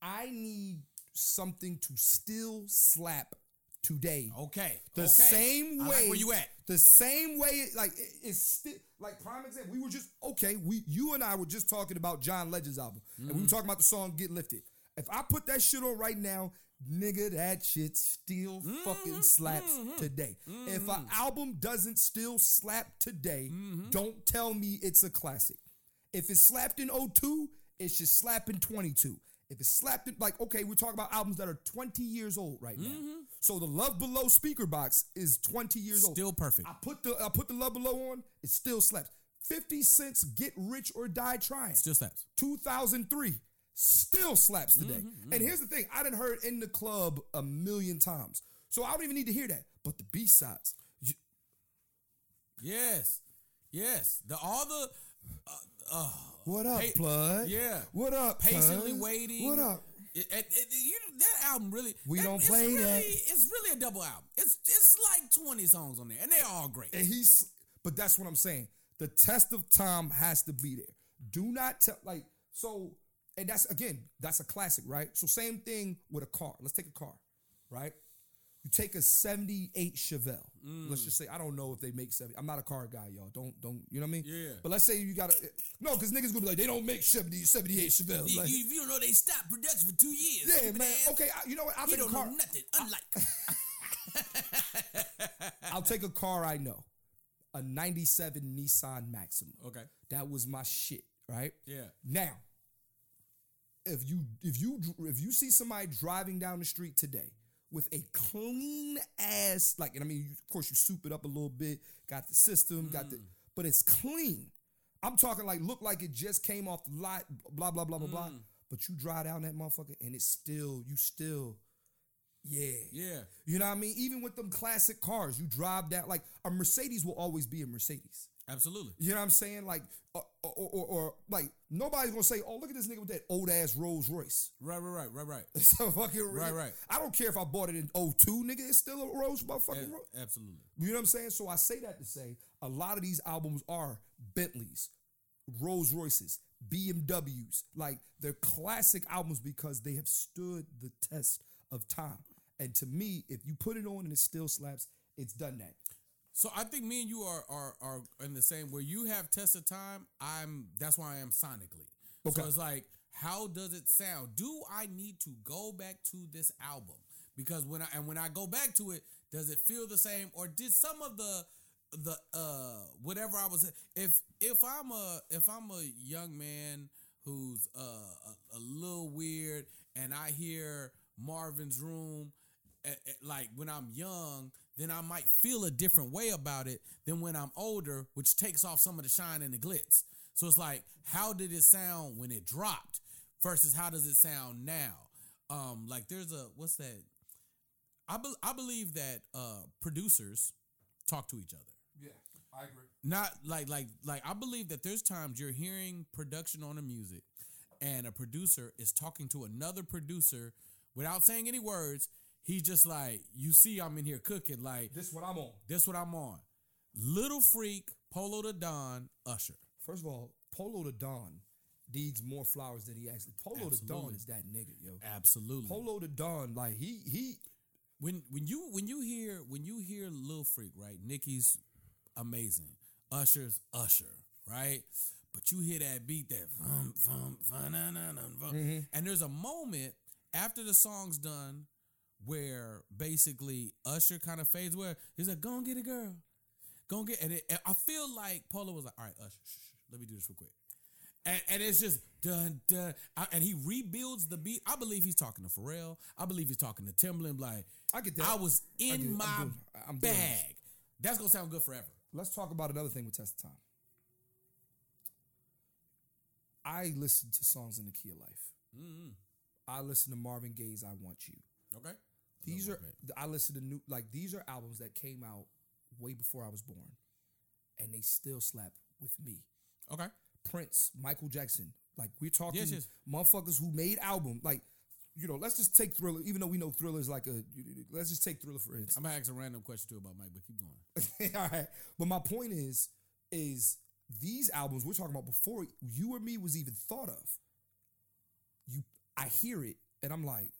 A: I need something to still slap today.
B: Okay.
A: The
B: okay.
A: same way.
B: like where you at?
A: The same way, it, like it- it's still like prime example. We were just okay. We you and I were just talking about John Legend's album, and
B: Mm-hmm.
A: we were talking about the song "Get Lifted." If I put that shit on right now, nigga, that shit still
B: Mm-hmm.
A: fucking slaps today. If an album doesn't still slap today,
B: Mm-hmm.
A: don't tell me it's a classic. If it slapped in 02, it should slap in 22. If it slapped in, like, okay, we're talking about albums that are 20 years old right now.
B: Mm-hmm.
A: So the Love Below Speakerboxxx is 20 years old.
B: Still perfect.
A: I put the I put the Love Below on, it still slaps. 50 Cent's Get Rich or Die Trying.
B: Still slaps.
A: 2003 still slaps today.
B: Mm-hmm,
A: And here's the thing, I didn't heard in the club a million times. So I don't even need to hear that. But the B-sides, you-
B: Yes. Yes. The all the uh, uh,
A: what up,
B: Pa-
A: blood?
B: yeah.
A: What up,
B: patiently
A: cuz?
B: waiting.
A: What up?
B: It, it- it- you- that album really.
A: We
B: it-
A: don't play
B: really,
A: that.
B: It's really a double album. It's it's like twenty songs on there, and they're all great.
A: And he's, but that's what I'm saying. The test of time has to be there. Do not tell, like, so, and that's, again, that's a classic, right? So, same thing with a car. Let's take a car, right? You take a 78 Chevelle. Mm. Let's just say, I don't know if they make 70. I'm not a car guy, y'all. Don't, don't, you know what I mean?
B: Yeah.
A: But let's say you got a, no, because niggas gonna be like, they don't make 70, 78 Chevelles. Like,
B: you, you don't know they stopped production for two years.
A: yeah, man.
B: ass.
A: Okay, I, you know what? I'll
B: You
A: take a
B: don't
A: car.
B: know nothing. Unlike.
A: I'll take a car I know. A 97 Nissan Maxima.
B: okay.
A: That was my shit, right?
B: Yeah.
A: Now, if you if you if you see somebody driving down the street today with a clean ass like, and I mean, of course, you soup it up a little bit, got the system, got the, mm. but it's clean. I'm talking like look like it just came off the lot, blah blah blah blah blah. Mm. But you drive down that motherfucker and it's still you still, yeah,
B: Yeah.
A: You know what I mean? Even with them classic cars, you drive down like a Mercedes will always be a Mercedes.
B: Absolutely.
A: You know what I'm saying? Like, or, or, or, or like nobody's gonna say, "Oh, look at this nigga with that old ass Rolls Royce."
B: Right. Right. Right. Right. Right.
A: It's a fucking
B: Right, right.
A: I don't care if I bought it in 02, nigga. It's still a Rolls motherfucking
B: A- absolutely.
A: You know what I'm saying? So I say that to say a lot of these albums are Bentleys, Rolls Royces, BMWs. Like they're classic albums because they have stood the test of time. And to me, if you put it on and it still slaps, it's done that.
B: So I think me and you are are are in the same where you have test of time. I'm that's why I am sonically.
A: Okay.
B: So it's like, how does it sound? Do I need to go back to this album? Because when I and when I go back to it, does it feel the same, or did some of the the uh whatever I was if if I'm a if I'm a young man who's uh a, a little weird and I hear Marvin's room eh, eh, like when I'm young, then I might feel a different way about it than when I'm older, which takes off some of the shine and the glitz. So it's like, how did it sound when it dropped versus how does it sound now? Um, like there's a what's that? I be, I believe that uh producers talk to each other
A: Yeah, I agree.
B: not like like like I believe that there's times you're hearing production on a music and a producer is talking to another producer without saying any words. He's just like, you see, I'm in here cooking. Like,
A: This what I'm on.
B: this what I'm on. Little Freak, Polow da Don, Usher.
A: First of all, Polow da Don needs more flowers than he actually. Polow da Don is that nigga, yo.
B: Absolutely.
A: Polow da Don, like he he
B: when when you when you hear when you hear Lil Freak, right? Nicki's amazing. Usher's Usher, right? But you hear that beat that vum, vum, vum, na, na, na, vum. Mm-hmm. and there's a moment after the song's done where basically Usher kind of fades where he's like, go and get a girl. Gonna get and, it, and I feel like Polow was like, all right, Ush, shh, shh, let me do this real quick. And, and it's just dun dun, I- and he rebuilds the beat. I believe he's talking to Pharrell. I believe he's talking to Timbaland. Like
A: I get that.
B: I was
A: I get
B: in
A: I'm
B: my
A: doing- I'm doing this.
B: bag. That's gonna sound good forever.
A: Let's talk about another thing with Test of Time. I listen to songs in the key of life.
B: Mm-hmm.
A: I listen to Marvin Gaye's "I Want You."
B: Okay.
A: These are I listen to new like these are albums that came out way before I was born, and they still slap with me.
B: Okay.
A: Prince, Michael Jackson, like we're talking
B: Yes, yes.
A: motherfuckers who made album like. You know, let's just take Thriller. Even though we know Thriller is like a, let's just take Thriller for instance.
B: I'm gonna ask a random question too about Mike, but keep going.
A: All right. But my point is, is these albums we're talking about before you or me was even thought of. You, I hear it and I'm like,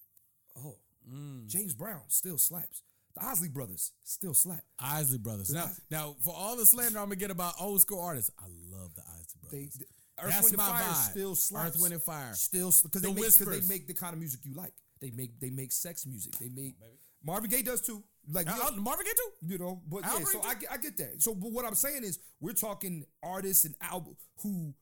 A: oh,
B: Mm.
A: James Brown still slaps. The Isley Brothers still slap.
B: Isley Brothers. Now, now for all the slander I'm gonna get about old school artists, I love the
A: They,
B: Brothers.
A: the- Earth,
B: That's
A: Wind, and
B: my
A: Fire
B: vibe.
A: still slaps.
B: Earth, Wind, and Fire.
A: Still, because they,
B: The
A: make- they make the kind of music you like. They make they make sex music. They make Marvin Gaye does too. Like
B: Uh,
A: you know-
B: uh, Marvin Gaye too.
A: you know but
B: I'll
A: yeah so I, get- I get that so but what i'm saying is we're talking artists and album who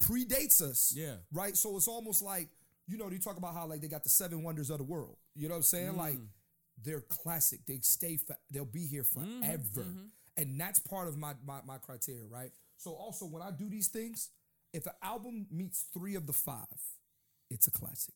A: predates us
B: Yeah.
A: right so it's almost like you know you talk about how like they got the seven wonders of the world you know what i'm saying like
B: Mm.
A: they're classic they stay fa- they'll be here
B: Mm-hmm,
A: forever and that's part of my, my my criteria right so also when i do these things if an album meets three of the five it's a classic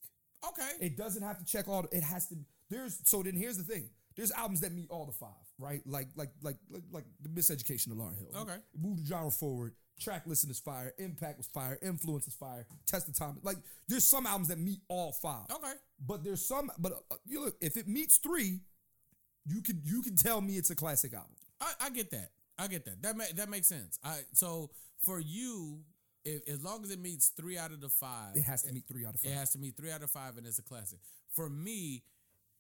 B: Okay.
A: it doesn't have to check all. The, it has to. There's so then here's the thing. There's albums that meet all the five, right? Like like like like, like the Miseducation of Lauryn Hill.
B: Okay.
A: It moved the genre forward. Track listing is fire. Impact was fire. Influence is fire. Test of time. Like there's some albums that meet all five.
B: Okay.
A: But there's some. But uh, you look if it meets three, you can you can tell me it's a classic album.
B: I, I get that. I get that. That ma- that makes sense. I so for you, if, as long as it meets three out of the five,
A: It has to meet three out of five.
B: It has to meet three out of five, and it's a classic. For me,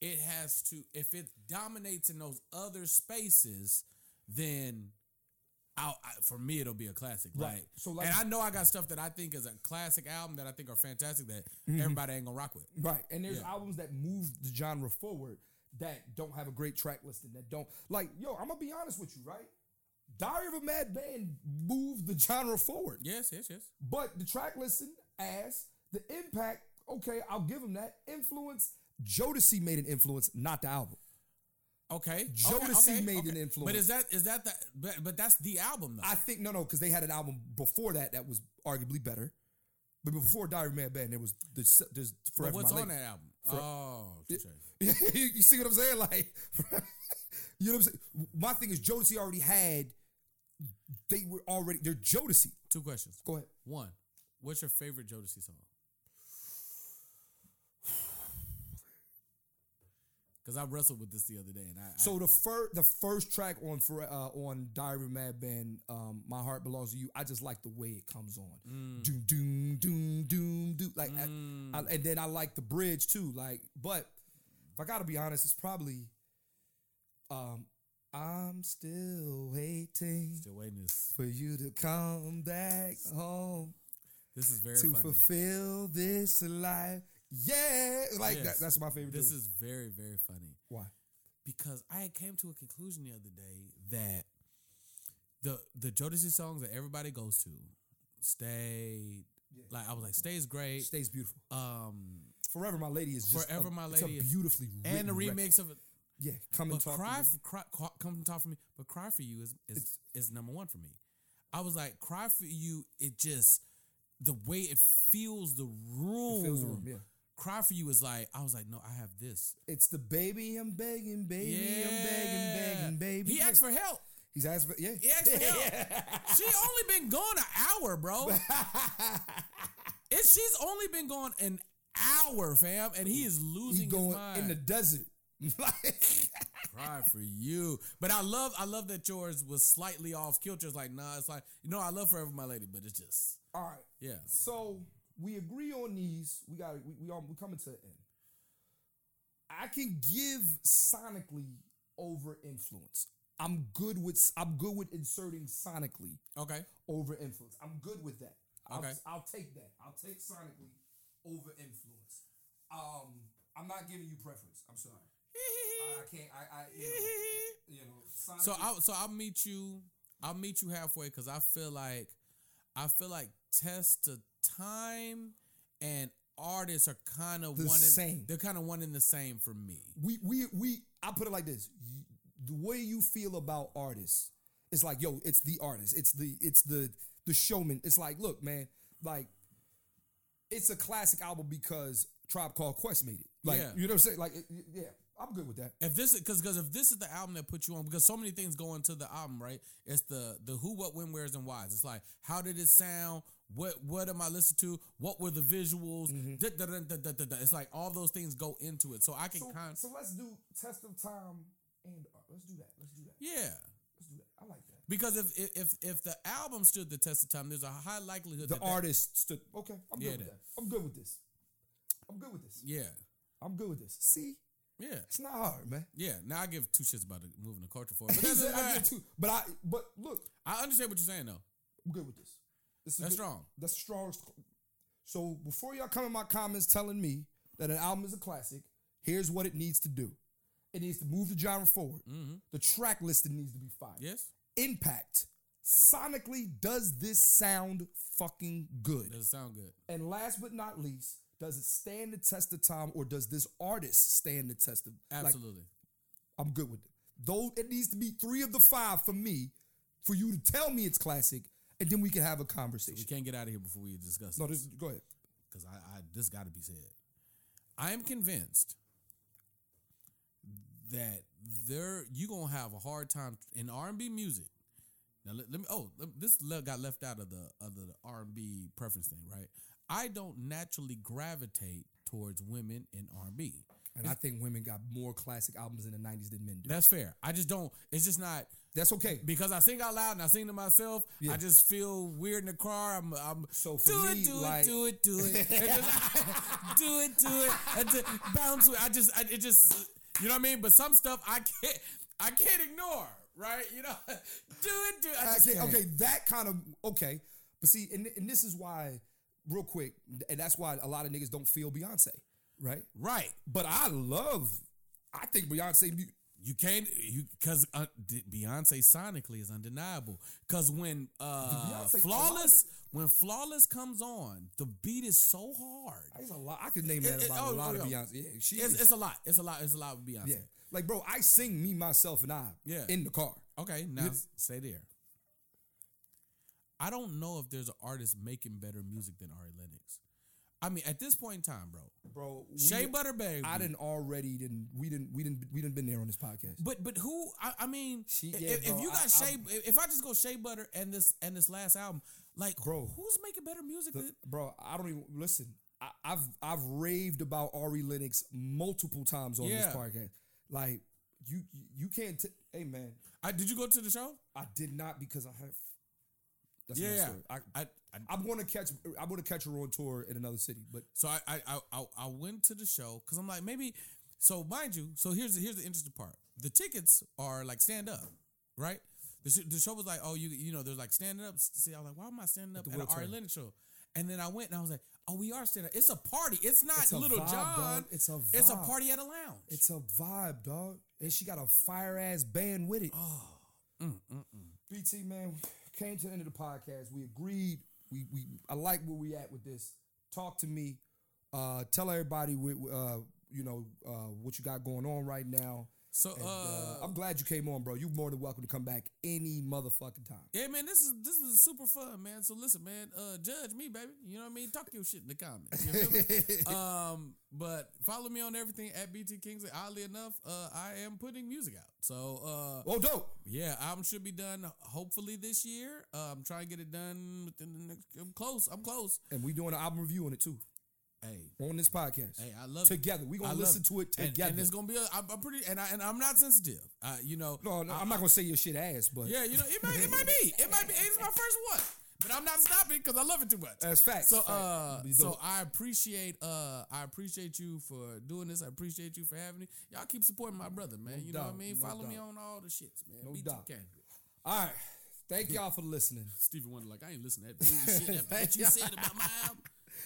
B: it has to. If it dominates in those other spaces, then. I'll, I, for me, it'll be a classic.
A: Right.
B: Like,
A: So, like-
B: and I know I got stuff that I think is a classic album that I think are fantastic that
A: Mm-hmm.
B: everybody ain't gonna rock with.
A: Right. And there's
B: Yeah.
A: albums that move the genre forward that don't have a great track listing, that don't like, yo, I'm gonna be honest with you, right? Diary of a Mad Band moved the genre forward.
B: Yes, yes, yes.
A: But the track listing, ass, the impact, okay, I'll give him that. Influence, Jodeci made an influence, not the album.
B: Okay,
A: Jodeci
B: okay,
A: made
B: okay.
A: an influence.
B: But is that is that the? But, but that's the album though.
A: I think no, no, because they had an album before that that was arguably better. But before Diary Mad Band, there was there's, there's
B: But
A: Forever
B: what's
A: My
B: on that album?
A: For-
B: oh,
A: you see what I'm saying? Like, you know what I'm saying? My thing is Jodeci already had. They were already they're Jodeci.
B: two questions.
A: Go ahead.
B: One, what's your favorite Jodeci song? Because I wrestled with this the other day, and I,
A: So the first the first track on for uh, on Diary of Mad Band, um, My Heart Belongs to You. I just like the way it comes on.
B: Mm.
A: Doom doom doom doom doom. Like, I- I, and then I like the bridge too. Like, but if I gotta be honest, it's probably. Um, I'm still waiting
B: still waiting.
A: For you to come back home
B: this is very
A: to
B: funny.
A: fulfill this life. Yeah, like
B: Yes.
A: that, that's my favorite.
B: This is very very funny
A: why.
B: because I came to a conclusion the other day that the the Jodeci songs that everybody goes to, stay. Like I was like, "Stay is great."
A: Stays beautiful.
B: Um,
A: Forever My Lady is just
B: Forever
A: a,
B: My
A: it's a
B: Lady is-
A: beautifully
B: and the
A: written record.
B: remix of it.
A: Yeah, come and talk.
B: cry, for, cry, come and talk for me. But cry for you is is, is number one for me. I was like, cry for you. It just the way it feels the room.
A: It fills the room, yeah.
B: Cry for you is like I was like, no, I have this.
A: It's the baby. I'm begging, baby.
B: yeah,
A: I'm begging, begging, baby.
B: He asked for help.
A: He's asked for yeah.
B: He asked for help. she only been gone an hour, bro. it, she's only been gone an hour, fam, and he is losing
A: He going
B: his mind.
A: in the desert. Like,
B: Cry for you. But I love I love that yours was slightly off kilter. It's like, nah, it's like, you know, I love Forever My Lady, but it's just
A: all right.
B: yeah.
A: So we agree on these. We got we we are we coming to the end. I can give sonically over influence. I'm good with I'm good with inserting sonically
B: Okay.
A: over influence. I'm good with that. I'll,
B: Okay.
A: I'll take that. I'll take sonically over influence. Um, I'm not giving you preference. I'm sorry. I can't. I. I you know. You know
B: So I so I'll meet you I'll meet you halfway because I feel like I feel like test to time and artists are kind of
A: The
B: one.
A: same.
B: They're kind of one in the same for me.
A: we we we I put it like this. The way you feel about artists, it's like, yo, it's the artist. It's the it's the the showman. It's like, look, man, like it's a classic album because Tribe Called Quest made it. Like,
B: Yeah.
A: you know what I'm saying? Like, it- yeah, I'm good with that.
B: If this because because if this is the album that put you on because so many things go into the album right it's the the who what when where's and whys it's like how did it sound what what am I listening to what were the visuals mm-hmm. Da- da- da- da- it's like all those things go into it so I can
A: So,
B: kind
A: so let's do test of time and art. Let's do that. Let's do that.
B: yeah
A: Let's do that. I like that.
B: because if if if, the album stood the test of time there's a high likelihood
A: The
B: that that-
A: artist stood. Okay, I'm
B: Yeah,
A: good with
B: that-
A: that. I'm good with this. I'm good with this.
B: yeah
A: I'm good with this. See,
B: yeah
A: it's not hard, man.
B: yeah now I give two shits about the, moving the culture forward but, that's,
A: I did too. But I, but look,
B: I understand what you're saying though
A: I'm good with this.
B: That's
A: good-
B: strong.
A: That's strong. So before y'all come in my comments telling me that an album is a classic, here's what it needs to do. It needs to move the genre forward. The track listing needs to be.
B: Mm-hmm. yes
A: Impact. Sonically, does this sound fucking good?
B: does it sound good
A: And last but not least, does it stand the test of time or does this artist stand the test of like,
B: absolutely
A: I'm good with it. Though it needs to be three of the five for me, for you to tell me it's classic, and then we can have a conversation.
B: we can't get out of here before we discuss this.
A: No,
B: this.
A: this, go ahead.
B: because I, I this got to be said. I am convinced that there you gonna have a hard time in R and B music. Now let, let me. Oh, let- this got left out of the of the R and B preference thing, right? I don't naturally gravitate towards women in R and B.
A: And I think women got more classic albums in the 90s than men do.
B: That's fair. I just don't. It's just not
A: That's okay.
B: because I sing out loud and I sing to myself.
A: Yeah.
B: I just feel weird in the car. I'm, I'm
A: So for
B: do
A: me,
B: it, do
A: like-
B: it, do it, do it, just, do it, do it, and to bounce. With, I just, I, it just, you know what I mean. But some stuff I can't, I can't ignore. Right? You know, do it, do it. I can't.
A: okay, that kind of okay. But see, and, and this is why, real quick, and that's why a lot of niggas don't feel Beyonce, right?
B: Right?
A: But I love, I think Beyonce.
B: You can't, you because uh, Beyonce sonically is undeniable. Because when uh,
A: Beyonce-
B: flawless, when flawless comes on, the beat is so hard.
A: There's a lot. I could name that
B: It- it-
A: about
B: oh,
A: a lot
B: oh,
A: of. Beyonce. Yeah, she
B: It's, it's a lot. It's a lot. It's a lot with Beyonce.
A: yeah, like bro, I sing me, myself, and I.
B: Yeah.
A: in the car.
B: Okay, now stay there. I don't know if there's an artist making better music than Ari Lennox. I mean, at this point in time, bro,
A: bro. we-
B: Shea Butter Baby.
A: I didn't already didn't we didn't we didn't we didn't been there on this podcast.
B: But but who? I, I mean,
A: She-
B: if,
A: yeah,
B: if
A: bro,
B: you got
A: I-
B: Shea, if I just go Shea Butter and this and this last album, like,
A: Bro.
B: who's making better music?
A: The-
B: than,
A: bro, I don't even listen. I, I've I've raved about Ari Lennox multiple times on this
B: Yeah.
A: podcast. Like you you can't. T- hey man,
B: I, did you go to the show?
A: I did not because I have. That's
B: Yeah,
A: my
B: yeah.
A: story. I,
B: I, I
A: I'm going to catch. I'm going to catch her on tour in another city. But
B: So I I I, I, went to the show because I'm like maybe. So mind you, so here's the, here's the interesting part. The tickets are like stand up, right? The, sh- the show was like, oh, you you know, there's like standing up. See, I was like, why am I standing up
A: the
B: at an Ari. Lennox show? And then I went and I was like, oh, we are standing up. It's a party. It's not
A: It's a
B: Little
A: vibe,
B: John.
A: dog. It's a
B: It's a party at a lounge.
A: it's a vibe, dog, and she got a fire ass band with it.
B: oh, mm, mm, mm.
A: BT man came to the end of the podcast. We agreed. We we I like where we at with this. Talk to me. Uh, tell everybody uh, you know uh, what you got going on right now.
B: So
A: And,
B: uh,
A: uh, I'm glad you came on, bro. You're more than welcome to come back any motherfucking time.
B: Yeah, man, this is this was super fun, man. So listen, man, uh, judge me, baby. You know what I mean? Talk your shit in the comments. You feel me? um, but follow me on everything at BT Kingsley. Oddly enough, uh, I am putting music out. So uh,
A: Oh, dope.
B: yeah, album should be done hopefully this year. Uh, I'm trying to get it done within the next. I'm close. I'm close.
A: And we doing an album review on it too
B: Hey,
A: on this podcast.
B: hey, I love
A: together. We
B: I
A: gonna
B: love
A: listen to it together.
B: And, it's gonna be. A, I'm, I'm pretty, and I and I'm not sensitive. Uh, you know.
A: no, no,
B: I-
A: I'm not gonna say your shit ass, but
B: Yeah, you know, it might, it might be. It might be. It's my first one. But I'm not stopping because I love it too much.
A: That's facts.
B: So
A: Facts.
B: uh so. I appreciate uh I appreciate you for doing this. I appreciate you for having me. Y'all keep supporting my brother, man.
A: No
B: you know what I mean?
A: no
B: Follow me on all the shits, man.
A: No
B: BT
A: doubt. All right. Thank y'all for listening.
B: Stevie Wonder like I ain't listening to that bullshit that, that you said about my album.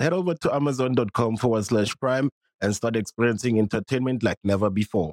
C: Head over to amazon.com forward slash prime and start experiencing entertainment like never before.